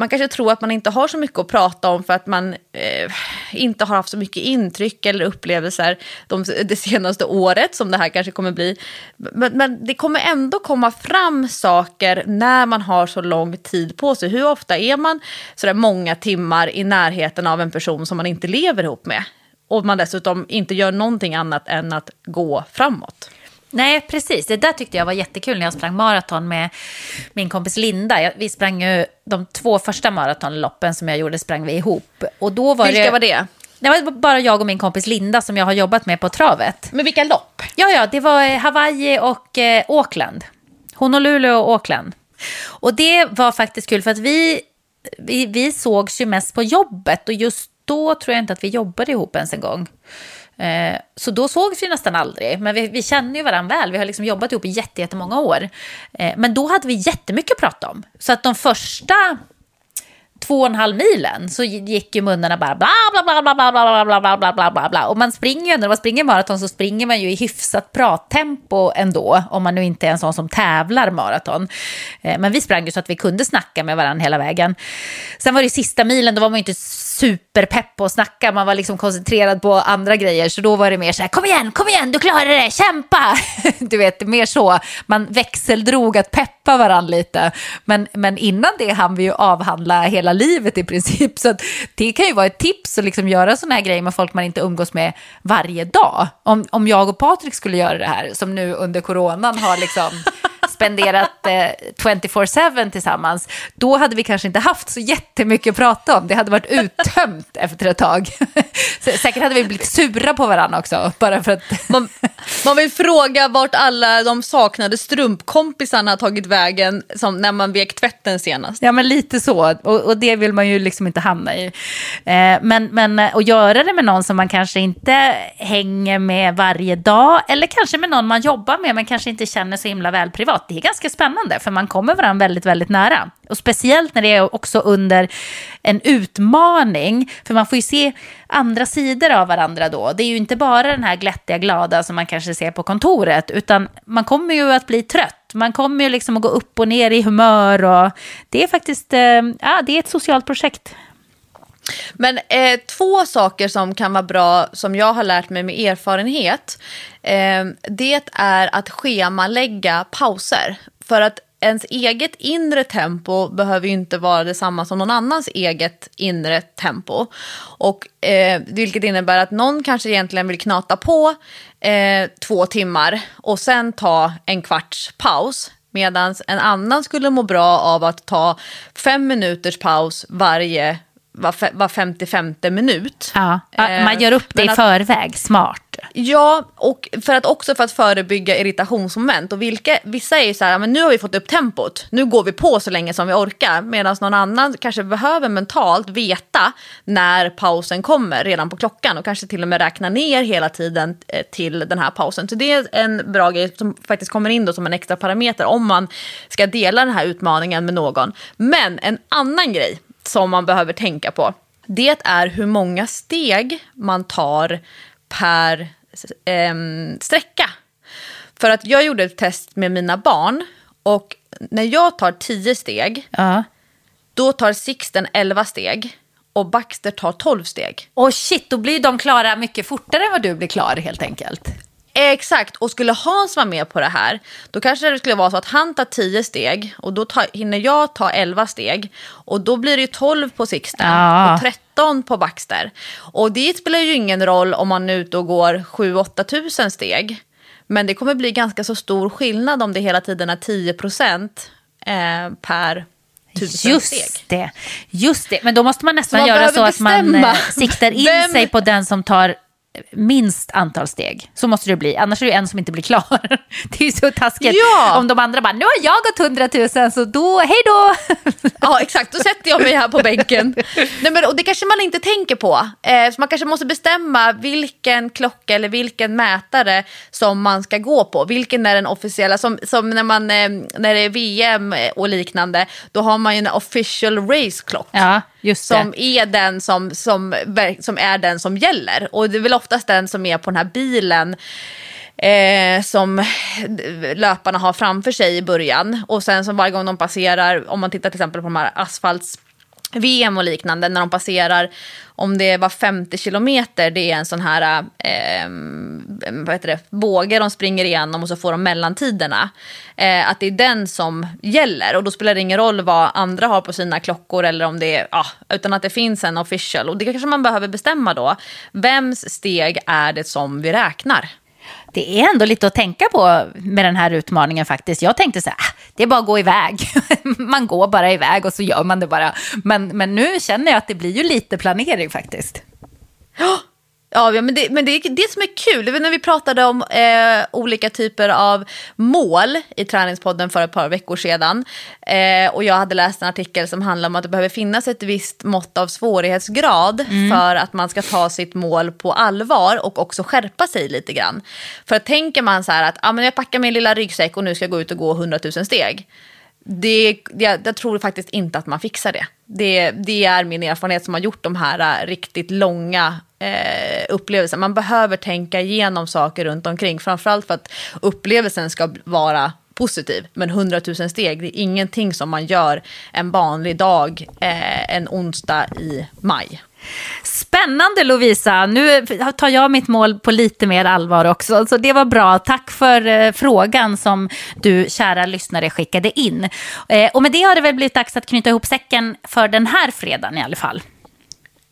man kanske tror att man inte har så mycket att prata om för att man eh, inte har haft så mycket intryck eller upplevelser de, det senaste året som det här kanske kommer bli. Men, men, det kommer ändå komma fram saker när man har så lång tid på sig. Hur ofta är man sådär många timmar i närheten av en person som man inte lever ihop med? Och man dessutom inte gör någonting annat än att gå framåt. Nej, precis. Det där tyckte jag var jättekul när jag sprang maraton med min kompis Linda. Vi sprang ju de två första maratonloppen som jag gjorde sprang vi ihop. Och då var Vilka det... var det? Det var bara jag och min kompis Linda som jag har jobbat med på travet. Men vilka lopp? Ja, ja, det var eh, Hawaii och eh, Auckland. Honolulu och Auckland. Och det var faktiskt kul för att vi, vi, vi sågs ju mest på jobbet och just då tror jag inte att vi jobbade ihop ens en gång. Eh, så då sågs vi nästan aldrig, men vi, vi känner ju varandra väl. Vi har liksom jobbat ihop i jättemånga år. Eh, men då hade vi jättemycket att prata om. Så att de första två och en halv milen så gick ju munnarna bara bla bla bla bla bla bla bla bla bla bla bla bla och man springer ju när man springer maraton så springer man ju i hyfsat prattempo ändå om man nu inte är en sån som tävlar maraton. Men vi sprang ju så att vi kunde snacka med varandra hela vägen. Sen var det sista milen, då var man ju inte superpepp på att snacka, man var liksom koncentrerad på andra grejer så då var det mer så här kom igen, kom igen, du klarar det, kämpa! Du vet, mer så, man växeldrog att peppa varandra lite. Men, men innan det hann vi ju avhandla hela livet i princip. Så det kan ju vara ett tips att liksom göra sådana här grejer med folk man inte umgås med varje dag. Om, om jag och Patrik skulle göra det här, som nu under coronan har liksom spenderat eh, 24-7 tillsammans, då hade vi kanske inte haft så jättemycket att prata om. Det hade varit uttömt [LAUGHS] efter ett tag. [LAUGHS] Säkert hade vi blivit sura på varandra också, bara för att... man, man vill fråga vart alla de saknade strumpkompisarna har tagit vägen som när man vek tvätten senast. Ja, men lite så. Och, och det vill man ju liksom inte hamna i. Eh, men, men att göra det med någon som man kanske inte hänger med varje dag, eller kanske med någon man jobbar med, men kanske inte känner så himla väl privat det är ganska spännande för man kommer varandra väldigt, väldigt nära. Och speciellt när det är också under en utmaning, för man får ju se andra sidor av varandra då. Det är ju inte bara den här glättiga, glada som man kanske ser på kontoret, utan man kommer ju att bli trött. Man kommer ju liksom att gå upp och ner i humör och det är faktiskt, eh, ja, det är ett socialt projekt. Men eh, två saker som kan vara bra, som jag har lärt mig med erfarenhet, eh, det är att schemalägga pauser. För att ens eget inre tempo behöver ju inte vara detsamma som någon annans eget inre tempo. Och, eh, vilket innebär att någon kanske egentligen vill knata på eh, två timmar och sen ta en kvarts paus. Medan en annan skulle må bra av att ta fem minuters paus varje var, var 55 minut. Ja, man gör upp det i förväg, smart. Ja, och för att också för att förebygga irritationsmoment. Och vilka, vissa är ju så här, men nu har vi fått upp tempot, nu går vi på så länge som vi orkar. Medan någon annan kanske behöver mentalt veta när pausen kommer redan på klockan och kanske till och med räkna ner hela tiden eh, till den här pausen. Så det är en bra grej som faktiskt kommer in då som en extra parameter om man ska dela den här utmaningen med någon. Men en annan grej som man behöver tänka på. Det är hur många steg man tar per eh, sträcka. För att jag gjorde ett test med mina barn och när jag tar 10 steg, ja. då tar Sixten 11 steg och Baxter tar 12 steg. Och shit, då blir de klara mycket fortare än vad du blir klar helt enkelt. Exakt, och skulle Hans vara med på det här, då kanske det skulle vara så att han tar 10 steg och då tar, hinner jag ta 11 steg. Och då blir det ju 12 på Sixten ja. och 13 på Baxter. Och det spelar ju ingen roll om man är ute och går 7-8 tusen steg. Men det kommer bli ganska så stor skillnad om det hela tiden är 10 procent eh, per Just steg. det, just det. Men då måste man nästan man göra så att man eh, siktar in Vem... sig på den som tar minst antal steg. Så måste det bli, annars är det en som inte blir klar. [LAUGHS] Det är ju så taskigt ja. om de andra bara, nu har jag gått hundratusen så då, hej då. [LAUGHS] Ja exakt, då sätter jag mig här på bänken. Nej, men, och det kanske man inte tänker på. Eh, så man kanske måste bestämma vilken klocka eller vilken mätare som man ska gå på. Vilken är den officiella, som, som när, man, eh, när det är VM och liknande, då har man ju en official race clock. Ja. Just som är den som, som, som är den som gäller. Och det är väl oftast den som är på den här bilen eh, som löparna har framför sig i början. Och sen som varje gång de passerar, om man tittar till exempel på de här asfalts VM och liknande när de passerar, om det var 50 kilometer, det är en sån här eh, vad heter det, båge de springer igenom och så får de mellantiderna. Eh, att det är den som gäller och då spelar det ingen roll vad andra har på sina klockor eller om det är, ja, utan att det finns en official. Och det kanske man behöver bestämma då. Vems steg är det som vi räknar? Det är ändå lite att tänka på med den här utmaningen faktiskt. Jag tänkte så här, ah, det är bara att gå iväg. [LAUGHS] man går bara iväg och så gör man det bara. Men, men nu känner jag att det blir ju lite planering faktiskt. Ja, men, det, men det är det som är kul. Det var när vi pratade om eh, olika typer av mål i träningspodden för ett par veckor sedan. Eh, och jag hade läst en artikel som handlar om att det behöver finnas ett visst mått av svårighetsgrad mm. för att man ska ta sitt mål på allvar och också skärpa sig lite grann. För att tänker man så här att ah, men jag packar min lilla ryggsäck och nu ska jag gå ut och gå 100 000 steg det, det, jag tror faktiskt inte att man fixar det. det. Det är min erfarenhet som har gjort de här äh, riktigt långa eh, upplevelserna. Man behöver tänka igenom saker runt omkring. Framförallt för att upplevelsen ska vara positiv. Men 100 000 steg, det är ingenting som man gör en vanlig dag eh, en onsdag i maj. Spännande Lovisa, nu tar jag mitt mål på lite mer allvar också. Så det var bra, tack för eh, frågan som du kära lyssnare skickade in. Eh, och med det har det väl blivit dags att knyta ihop säcken för den här fredagen i alla fall.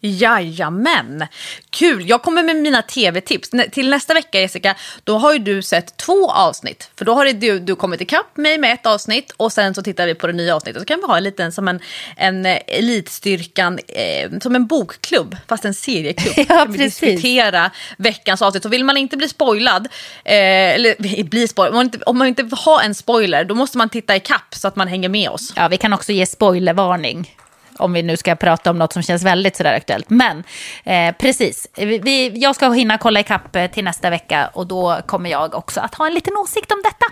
Jajamän! Kul! Jag kommer med mina tv-tips. Till nästa vecka, Jessica, då har ju du sett två avsnitt. För då har du, du kommit ikapp mig med ett avsnitt och sen så tittar vi på det nya avsnittet. Så kan vi ha en liten som en, en elitstyrkan, eh, som en bokklubb, fast en serieklubb. [LAUGHS] ja, vi diskutera veckans avsnitt. Så vill man inte bli spoilad, eh, eller [LAUGHS] bli spoilad, om man, inte, om man inte vill ha en spoiler, då måste man titta ikapp så att man hänger med oss. Ja, vi kan också ge spoilervarning om vi nu ska prata om något som känns väldigt sådär aktuellt. Men eh, precis, vi, jag ska hinna kolla ikapp eh, till nästa vecka och då kommer jag också att ha en liten åsikt om detta.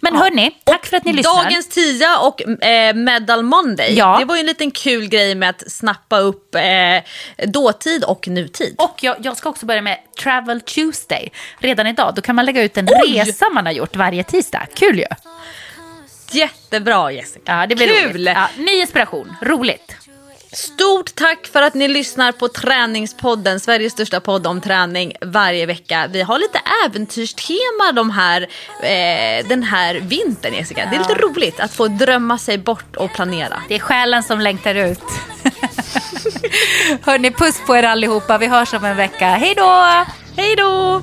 Men ja. hörni, tack för att ni lyssnar. Dagens tia och eh, Medal Monday, ja. det var ju en liten kul grej med att snappa upp eh, dåtid och nutid. Och jag, jag, ska också börja med Travel Tuesday redan idag. Då kan man lägga ut en Oj. resa man har gjort varje tisdag. Kul ju! Jättebra Jessica. Ja, det blir Kul! Ja, ny inspiration, roligt. Stort tack för att ni lyssnar på Träningspodden, Sveriges största podd om träning varje vecka. Vi har lite äventyrstema de här, eh, den här vintern Jessica. Ja. Det är lite roligt att få drömma sig bort och planera. Det är själen som längtar ut. [LAUGHS] Hörni, puss på er allihopa. Vi hörs om en vecka. Hej då! Hej då!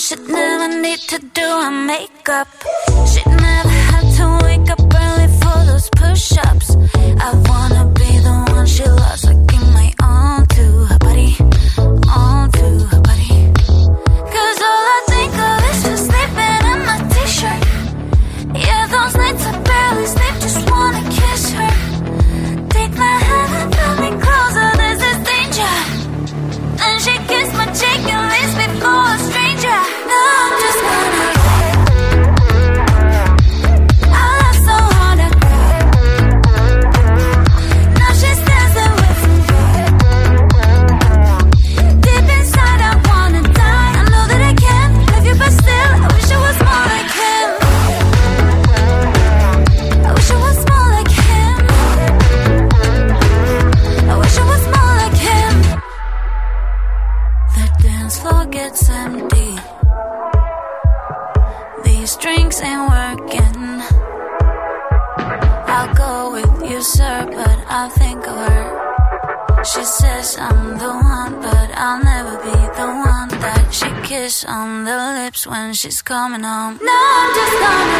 She'd never need to do her makeup. She'd never have to wake up early for those push-ups. I wanna be the one she loves. I give my all to her body, all she's coming home. No, I'm just gonna.